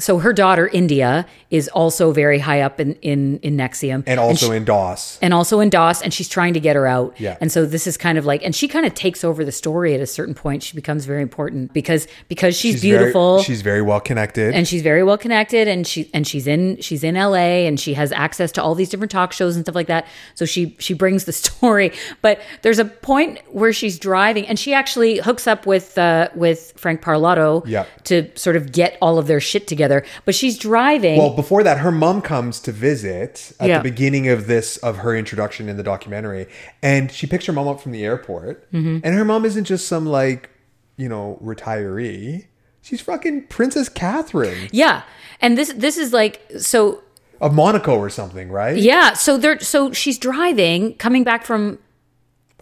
So her daughter India is also very high up in in in NXIVM, And also she- in DOS. and also in DOS, and she's trying to get her out. Yeah. And so this is kind of like, and she kind of takes over the story at a certain point. She becomes very important because because she's, very- beautiful she's very well connected. and she's very well connected and she and she's in she's in LA and she has access to all these different talk shows and stuff like that so she she brings the story but there's a point where she's driving and she actually hooks up with uh with Frank Parlato Yeah. to sort of get all of their shit together but she's driving Well, before that, her mom comes to visit at Yeah. the beginning of this of her introduction in the documentary, and she picks her mom up from the airport, Mm-hmm. and her mom isn't just some like, you know, retiree. She's fucking Princess Catherine yeah and this this is like so of Monaco or something, right? yeah so they're so she's driving coming back from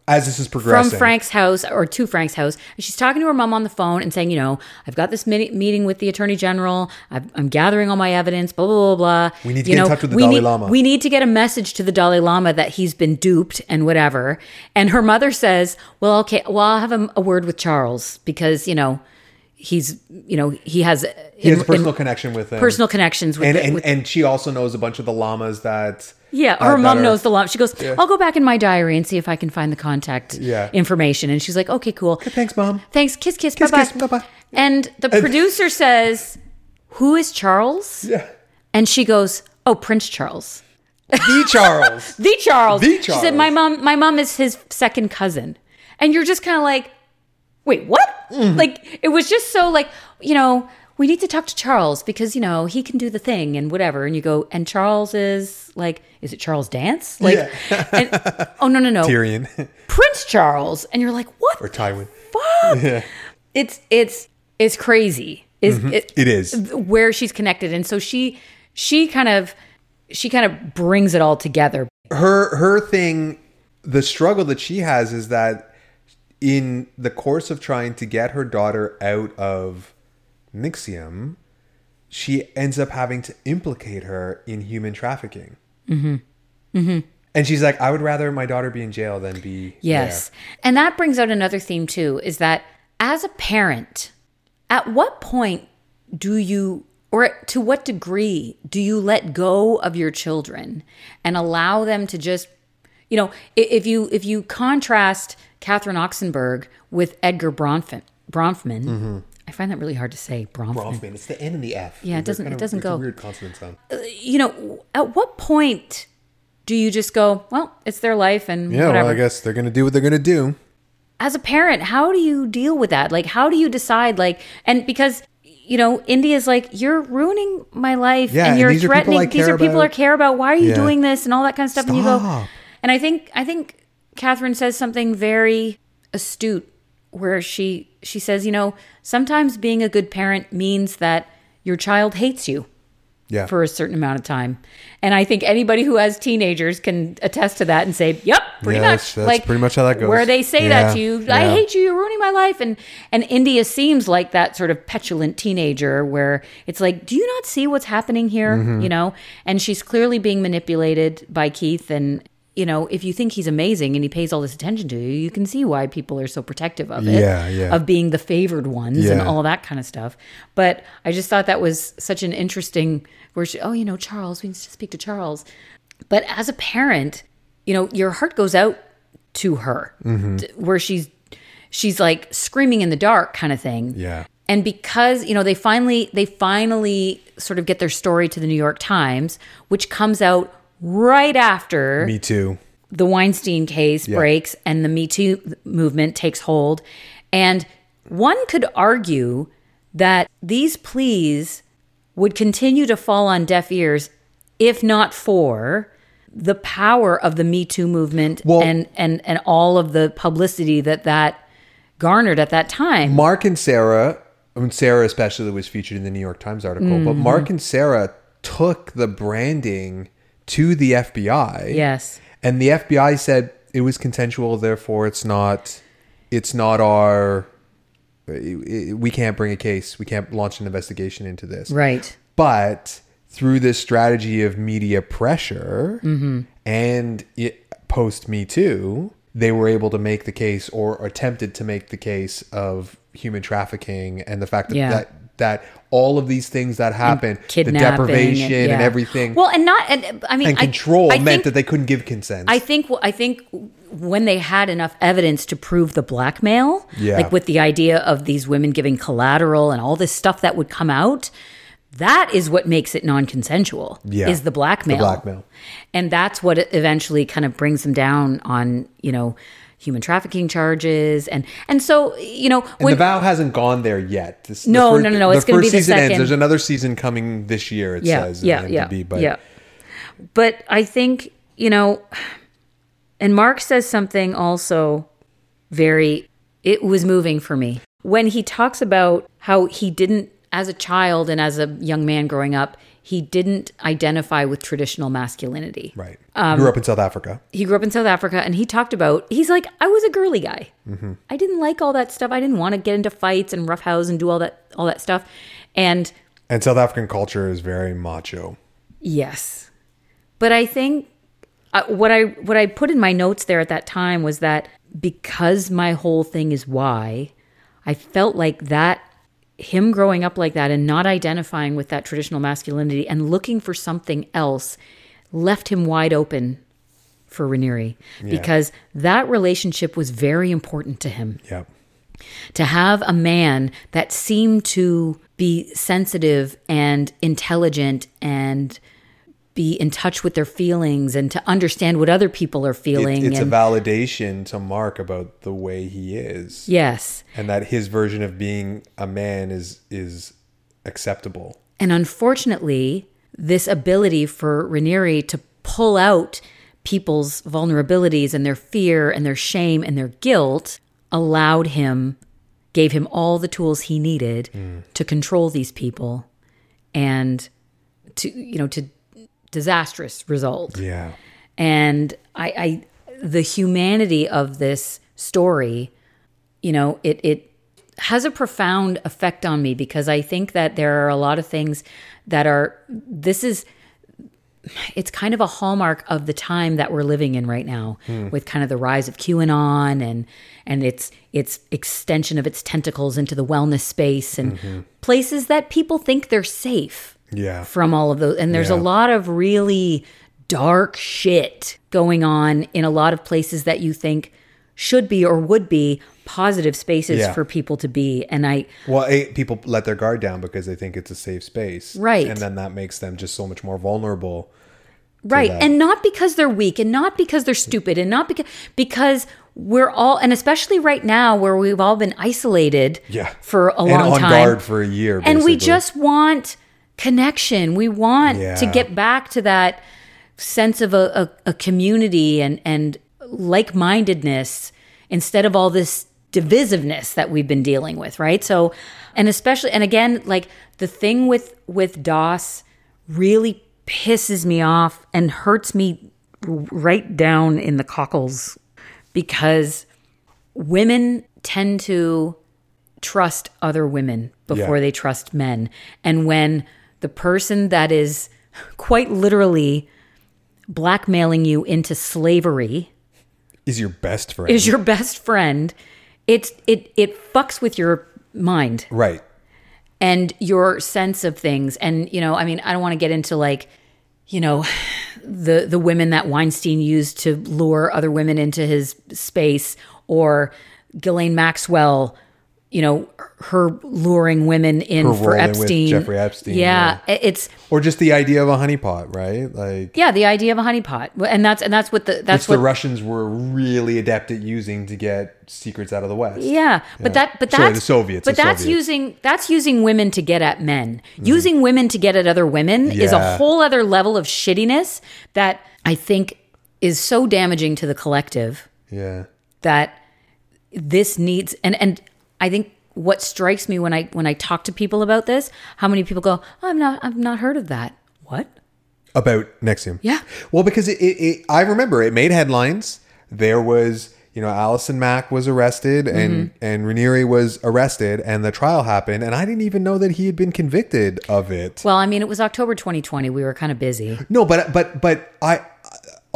As this is progressing from Frank's house or to Frank's house, and she's talking to her mom on the phone and saying, you know, I've got this mini- meeting with the attorney general. I've, I'm gathering all my evidence. Blah blah blah blah. We need to You get in touch with the Dalai need- Lama. We need to get a message to the Dalai Lama that he's been duped and whatever. And her mother says, well, okay, well, I'll have a, a word with Charles because you know he's you know he has he has in- a personal in- connection with him. personal connections with, and the- and, with and she also knows a bunch of the lamas that. Yeah, her mom are- knows the lump. She goes, "I'll go back in my diary and see if I can find the contact Yeah. information." And she's like, "Okay, cool. Thanks, mom. Thanks. Kiss, kiss, Kiss, bye, kiss, bye, bye-bye. And the producer says, "Who is Charles?" Yeah, And she goes, "Oh, Prince Charles, the Charles. the Charles." The She said, "My mom, my mom is his second cousin." And you're just kind of like, "Wait, what?" Mm-hmm. Like it was just so like you know. We need to talk to Charles because you know he can do the thing and whatever. And you go, and Charles is like, is it Charles Dance? Like, Yeah. and, oh no no no, Tyrion Prince Charles, and you're like, what? or Tywin. fuck? It's it's it's crazy. Is mm-hmm. it, It is. where she's connected, and so she she kind of she kind of brings it all together. her her thing the struggle that she has is that in the course of trying to get her daughter out of NXIVM, she ends up having to implicate her in human trafficking. Mm-hmm. Mm-hmm. And she's like, I would rather my daughter be in jail than be Yes, and that brings out another theme too. Is that as a parent, at what point do you or to what degree do you let go of your children and allow them to just you know if you if you contrast Catherine Oxenberg with Edgar Bronfman Bronfman I find that really hard to say Bronfman. Bronfman. It's the N and the F. Yeah, it doesn't- kind it doesn't it's a go. weird consonant sound. Uh, you know, at what point do you just go, well, it's their life and Yeah, whatever? well, I guess they're gonna do what they're gonna do. As a parent, how do you deal with that? Like, how do you decide? Like, and because you know, India's like, you're ruining my life, Yeah, and and you're these threatening. I these care are people about. I care about. Why are you Yeah. doing this and all that kind of stuff? And you go, and I think I think Catherine says something very astute, where she she says, you know, sometimes being a good parent means that your child hates you Yeah. for a certain amount of time. And I think anybody who has teenagers can attest to that and say, "Yep, pretty Yeah, much." that's- that's pretty much how that goes. Where they say that to you, "I yeah. hate you, you're ruining my life," and and India seems like that sort of petulant teenager where it's like, "Do you not see what's happening here?" Mm-hmm. You know, and she's clearly being manipulated by Keith and. You know, if you think he's amazing and he pays all this attention to you, you can see why people are so protective of it. Yeah, yeah. Of being the favored ones and all that kind of stuff. But I just thought that was such an interesting where she, oh, you know, Charles, we need to speak to Charles. But as a parent, you know, your heart goes out to her Mm-hmm. where she's she's like screaming in the dark kind of thing. Yeah. And because, you know, they finally they finally sort of get their story to the New York Times, which comes out right after Me too. the Weinstein case breaks and the Me Too movement takes hold. And one could argue that these pleas would continue to fall on deaf ears if not for the power of the Me Too movement Well- and and and all of the publicity that that garnered at that time. Mark and Sarah, I mean, Sarah especially was featured in the New York Times article, but Mm-hmm. Mark and Sarah took the branding to the FBI. yes. And the FBI said it was consensual, therefore it's not, it's not our, we can't bring a case, we can't launch an investigation into this. Right. But through this strategy of media pressure Mm-hmm. and it, post Me Too, they were able to make the case or attempted to make the case of human trafficking and the fact that Yeah. that, that all of these things that happened, the deprivation and, yeah. everything, Well, and not and I mean and control I, meant think, that they couldn't give consent. I think I think when they had enough evidence to prove the blackmail, Yeah. like with the idea of these women giving collateral and all this stuff that would come out, that is what makes it non-consensual. Yeah. is the blackmail. The blackmail. and that's what eventually kind of brings them down on you know human trafficking charges and and so you know And the vow hasn't gone there yet. This, the No, first- no, no, no, it's gonna first be the season ends. There's another season coming this year. It yeah, says yeah, yeah, but yeah. But I think you know, and Mark says something also very. It was moving for me when he talks about how he didn't, as a child and as a young man growing up, he didn't identify with traditional masculinity. right. Um, Grew up in South Africa. He grew up in South Africa, and he talked about he's like, I was a girly guy. Mm-hmm. I didn't like all that stuff. I didn't want to get into fights and roughhouse and do all that all that stuff, and And South African culture is very macho. Yes, but I think uh, what I what I put in my notes there at that time was that because my whole thing is why, I felt like that him growing up like that and not identifying with that traditional masculinity and looking for something else left him wide open for Raniere. Because that relationship was very important to him. Yeah. to have a man that seemed to be sensitive and intelligent and be in touch with their feelings and to understand what other people are It- feeling it's a and validation to Mark about the way he is. yes And that his version of being a man is is acceptable. and unfortunately this ability for Raniere to pull out people's vulnerabilities and their fear and their shame and their guilt allowed him gave him all the tools he needed mm. to control these people and to you know to disastrous result. Yeah. and I, I the humanity of this story you know it it has a profound effect on me because i think that there are a lot of things that are this is it's kind of a hallmark of the time that we're living in right now hmm. with kind of the rise of QAnon and and its its extension of its tentacles into the wellness space and mm-hmm. places that people think they're safe Yeah. from all of those. And there's a lot of really dark shit going on in a lot of places that you think should be or would be positive spaces Yeah. for people to be. And I, Well, people let their guard down because they think it's a safe space. Right. And then that makes them just so much more vulnerable. right. that. And not because they're weak and not because they're stupid and not because, because we're all, and especially right now where we've all been isolated Yeah. for a and long on time. guard for a year. and we just want connection we want to get back to that sense of a, a, a community and and like-mindedness instead of all this divisiveness that we've been dealing with right so and especially and again like the thing with with dos really pisses me off and hurts me right down in the cockles because women tend to trust other women before Yeah. they trust men. And when the person that is quite literally blackmailing you into slavery is your best friend. is your best friend, it's it it fucks with your mind right. and your sense of things. And you know, I mean, I don't want to get into like, you know, the the women that Weinstein used to lure other women into his space, or Ghislaine Maxwell you know, her luring women in for Epstein. Jeffrey Epstein, Yeah, it- it's Or just the idea of a honeypot, right? Like yeah, the idea of a honeypot, and that's and that's what the that's what the Russians were really adept at using to get secrets out of the West. Yeah, but that but that's Sorry, the Soviets, But the that's Soviets. using that's using women to get at men. Mm-hmm. Using women to get at other women is a whole other level of shittiness that I think is so damaging to the collective Yeah. that this needs and and I think what strikes me when I when I talk to people about this, how many people go, oh, "I'm not I've not heard of that." What? About NXIVM. Yeah. Well, because it, it, it I remember it made headlines. There was, you know, Allison Mack was arrested and Mm-hmm. and Raniere was arrested and the trial happened and I didn't even know that he had been convicted of it. Well, I mean, it was October 2020. We were kind of busy. No, but but but I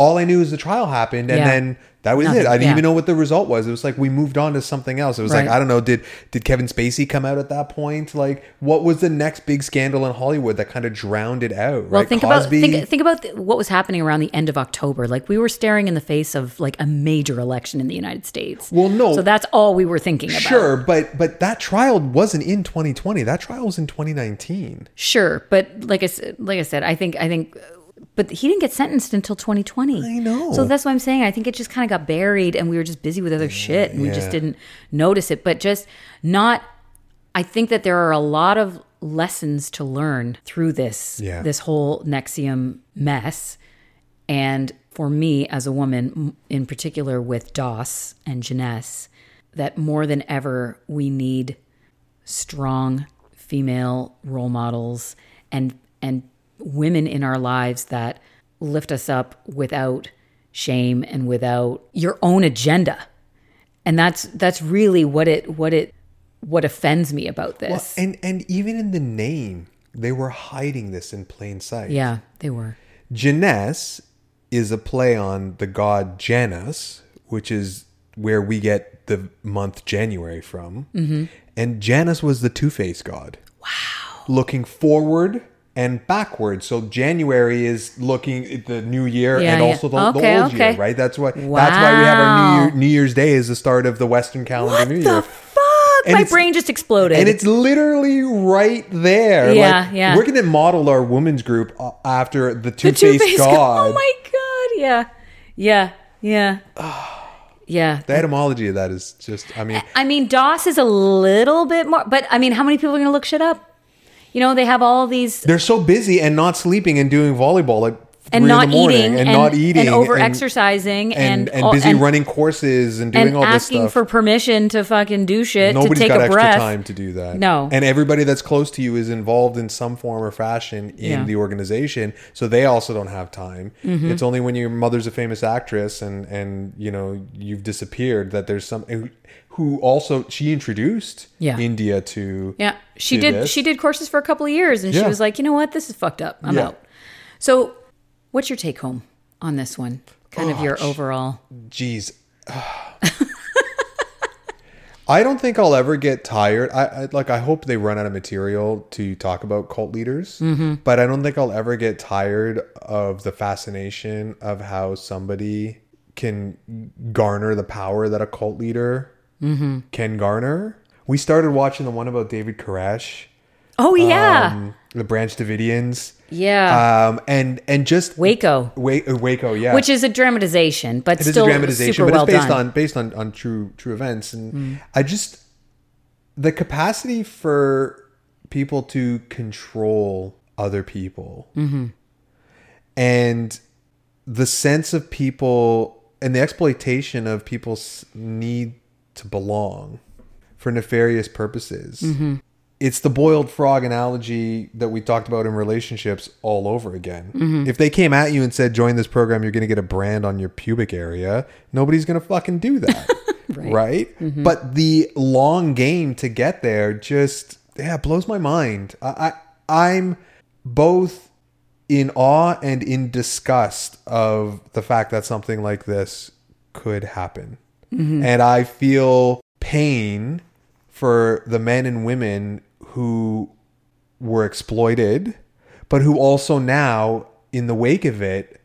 all I knew is the trial happened and Yeah. then that was it. I didn't yeah. even know what the result was. It was like we moved on to something else. It was like I don't know. Did did Kevin Spacey come out at that point? Like what was the next big scandal in Hollywood that kind of drowned it out? Well, right? think Cosby? about think, think about what was happening around the end of October. Like we were staring in the face of like a major election in the United States. Well, no. so that's all we were thinking about. Sure, but but that trial wasn't in 2020. That trial was in 2019. sure, but like I said, like I said, I think I think, but he didn't get sentenced until 2020. I know. So that's what I'm saying. I think it just kind of got buried, and we were just busy with other shit, and we just didn't notice it. But just not. I think that there are a lot of lessons to learn through this Yeah. this whole NXIVM mess. And for me, as a woman, in particular with DOS and Jness, that more than ever, we need strong female role models and and women in our lives that lift us up without shame and without your own agenda. And that's that's really what it what it what offends me about this. And and even in the name, they were hiding this in plain sight. yeah, they were. Jness is a play on the god Janus, which is where we get the month January from. Mm-hmm. And Janus was the two faced god. Wow. Looking forward and backwards. So January is looking at the new year Yeah, and yeah. also the, the old okay. year, right? That's why that's why we have our New, year, new Year's Day is the start of the Western calendar What New the Year. fuck? And My brain just exploded. And it's literally right there. Yeah, like, yeah. We're going to model our women's group uh, after the two-faced, two-faced god. Oh my god! Yeah, yeah, yeah, yeah. The etymology of that is just, I mean, I mean, DOS is a little bit more, but I mean, how many people are going to look shit up? You know, they have all these they're so busy and not sleeping and doing volleyball at and not eating and, not eating and over exercising and, and and, busy and- running courses and doing and all this asking stuff. for permission to fucking do shit Nobody's to take got a extra breath. time to do that. No. And everybody that's close to you is involved in some form or fashion in Yeah. the organization. So they also don't have time. Mm-hmm. It's only when your mother's a famous actress and, and you know, you've disappeared that there's some who also she introduced Yeah. India to Yeah, she to did. this. She did courses for a couple of years, and she was like, you know what, this is fucked up. I'm Yeah. out. So, what's your take home on this one? Kind of Oh, your overall. Jeez. I don't think I'll ever get tired. I, I like. I hope they run out of material to talk about cult leaders, Mm-hmm. but I don't think I'll ever get tired of the fascination of how somebody can garner the power that a cult leader Mm-hmm. can garner. We started watching the one about David Koresh, Oh yeah, um, the Branch Davidians, yeah. um, and and just Waco, Wa- uh, Waco, yeah, which is a dramatization, but it is still a dramatization, super but well it's based done. on based on on true true events, and I just the capacity for people to control other people, and the sense of people and the exploitation of people's need to belong for nefarious purposes. Mm-hmm. It's the boiled frog analogy that we talked about in relationships all over again. Mm-hmm. If they came at you and said, "Join this program, you're going to get a brand on your pubic area," nobody's going to fucking do that, right? Mm-hmm. But the long game to get there just yeah blows my mind. I, I I'm both in awe and in disgust of the fact that something like this could happen. Mm-hmm. And I feel pain for the men and women who were exploited, but who also now, in the wake of it,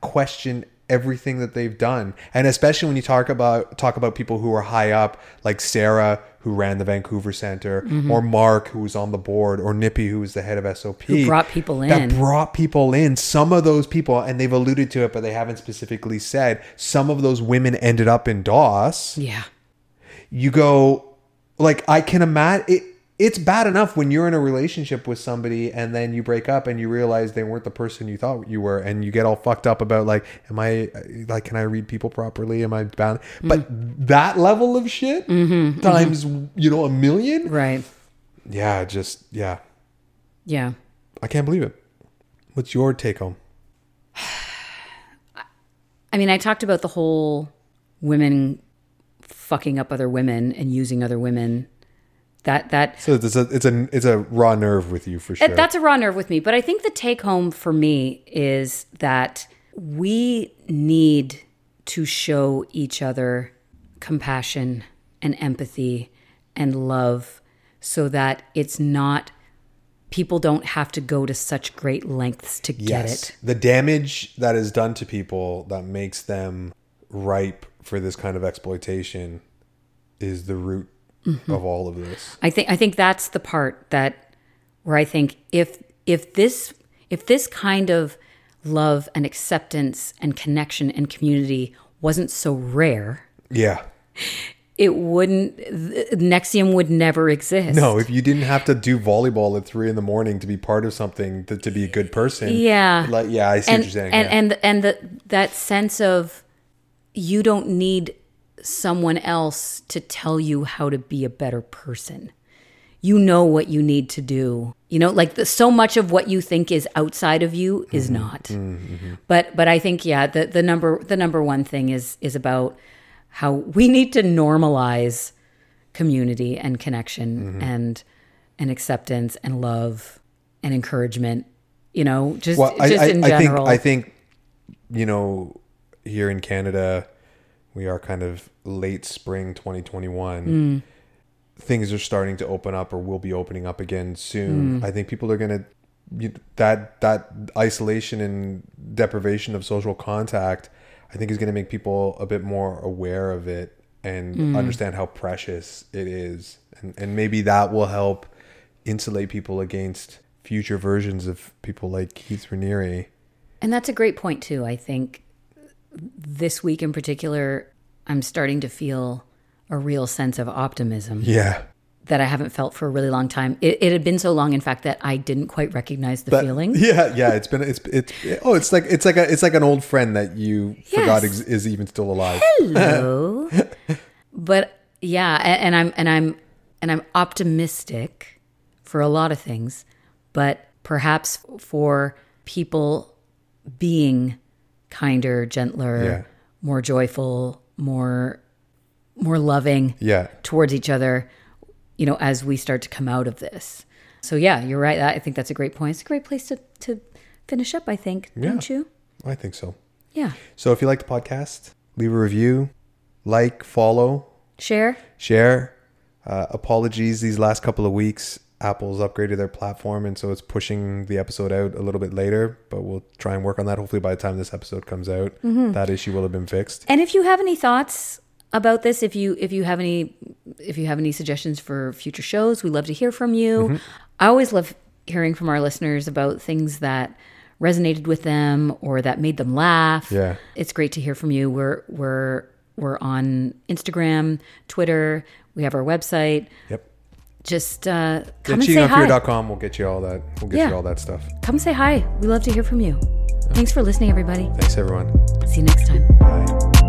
question everything that they've done and especially when you talk about talk about people who are high up like sarah who ran the vancouver center Mm-hmm. or mark who was on the board or nippy who was the head of sop Who brought people in. that brought people in some of those people and they've alluded to it but they haven't specifically said some of those women ended up in dos Yeah. you go like I can imagine it. It's bad enough when you're in a relationship with somebody and then you break up and you realize they weren't the person you thought you were, and you get all fucked up about like, am I like, can I read people properly? Am I bound? Mm-hmm. But that level of shit mm-hmm. Mm-hmm. times you know a million. Right. Yeah, just yeah, Yeah. I can't believe it. What's your take home? I mean, I talked about the whole women fucking up other women and using other women. That that So it's a it's a it's a raw nerve with you for sure. that's a raw nerve with me. But I think the take home for me is that we need to show each other compassion and empathy and love so that it's not people don't have to go to such great lengths to get it. The damage that is done to people that makes them ripe for this kind of exploitation is the root Mm-hmm. of all of this. I think I think that's the part that where I think if if this if this kind of love and acceptance and connection and community wasn't so rare, Yeah. it wouldn't NXIVM would never exist. No, if you didn't have to do volleyball at three in the morning to be part of something to, to be a good person. Yeah. Like yeah, I see and what you're saying. and yeah. and and the, that sense of you don't need someone else to tell you how to be a better person. You know what you need to do. You know, like the, so much of what you think is outside of you is Mm-hmm. not. But but I think yeah, the the number the number one thing is is about how we need to normalize community and connection Mm-hmm. and and acceptance and love and encouragement. You know, just well, I, just I, in I think general. I think you know here in Canada we are kind of late spring 2021. Mm. Things are starting to open up or will be opening up again soon. Mm. I think people are going to you, that that isolation and deprivation of social contact I think is going to make people a bit more aware of it and Mm. understand how precious it is and and maybe that will help insulate people against future versions of people like Keith Raniere. And that's a great point too. I think this week in particular, I'm starting to feel a real sense of optimism Yeah. that I haven't felt for a really long time. It, it had been so long, in fact, that I didn't quite recognize the But- feeling. Yeah, yeah, it's been it's it's oh, it's like it's like a it's like an old friend that you forgot ex- is even still alive. Hello. but yeah, a- and, I'm and I'm and I'm optimistic for a lot of things, but perhaps for people being kinder, gentler, Yeah. more joyful, more more loving Yeah. towards each other, you know, as we start to come out of this. So yeah, you're right. I think that's a great point. It's a great place to to finish up, I think, don't you? I think so. Yeah. So if you like the podcast, leave a review, like, follow, Share. share. Uh, apologies these last couple of weeks. Apple's upgraded their platform, and so it's pushing the episode out a little bit later. But we'll try and work on that. Hopefully, by the time this episode comes out, Mm-hmm. that issue will have been fixed. And if you have any thoughts about this, if you if you have any if you have any suggestions for future shows, we love to hear from you. Mm-hmm. I always love hearing from our listeners about things that resonated with them or that made them laugh. Yeah. It's great to hear from you. We're we're we're on Instagram, Twitter, we have our website. Yep. Just uh, Yeah, come and say hi. cheatingonfear.com will get you all that. We'll get Yeah. you all that stuff. Come say hi. We love to hear from you. Thanks for listening, everybody. Thanks, everyone. See you next time. Bye.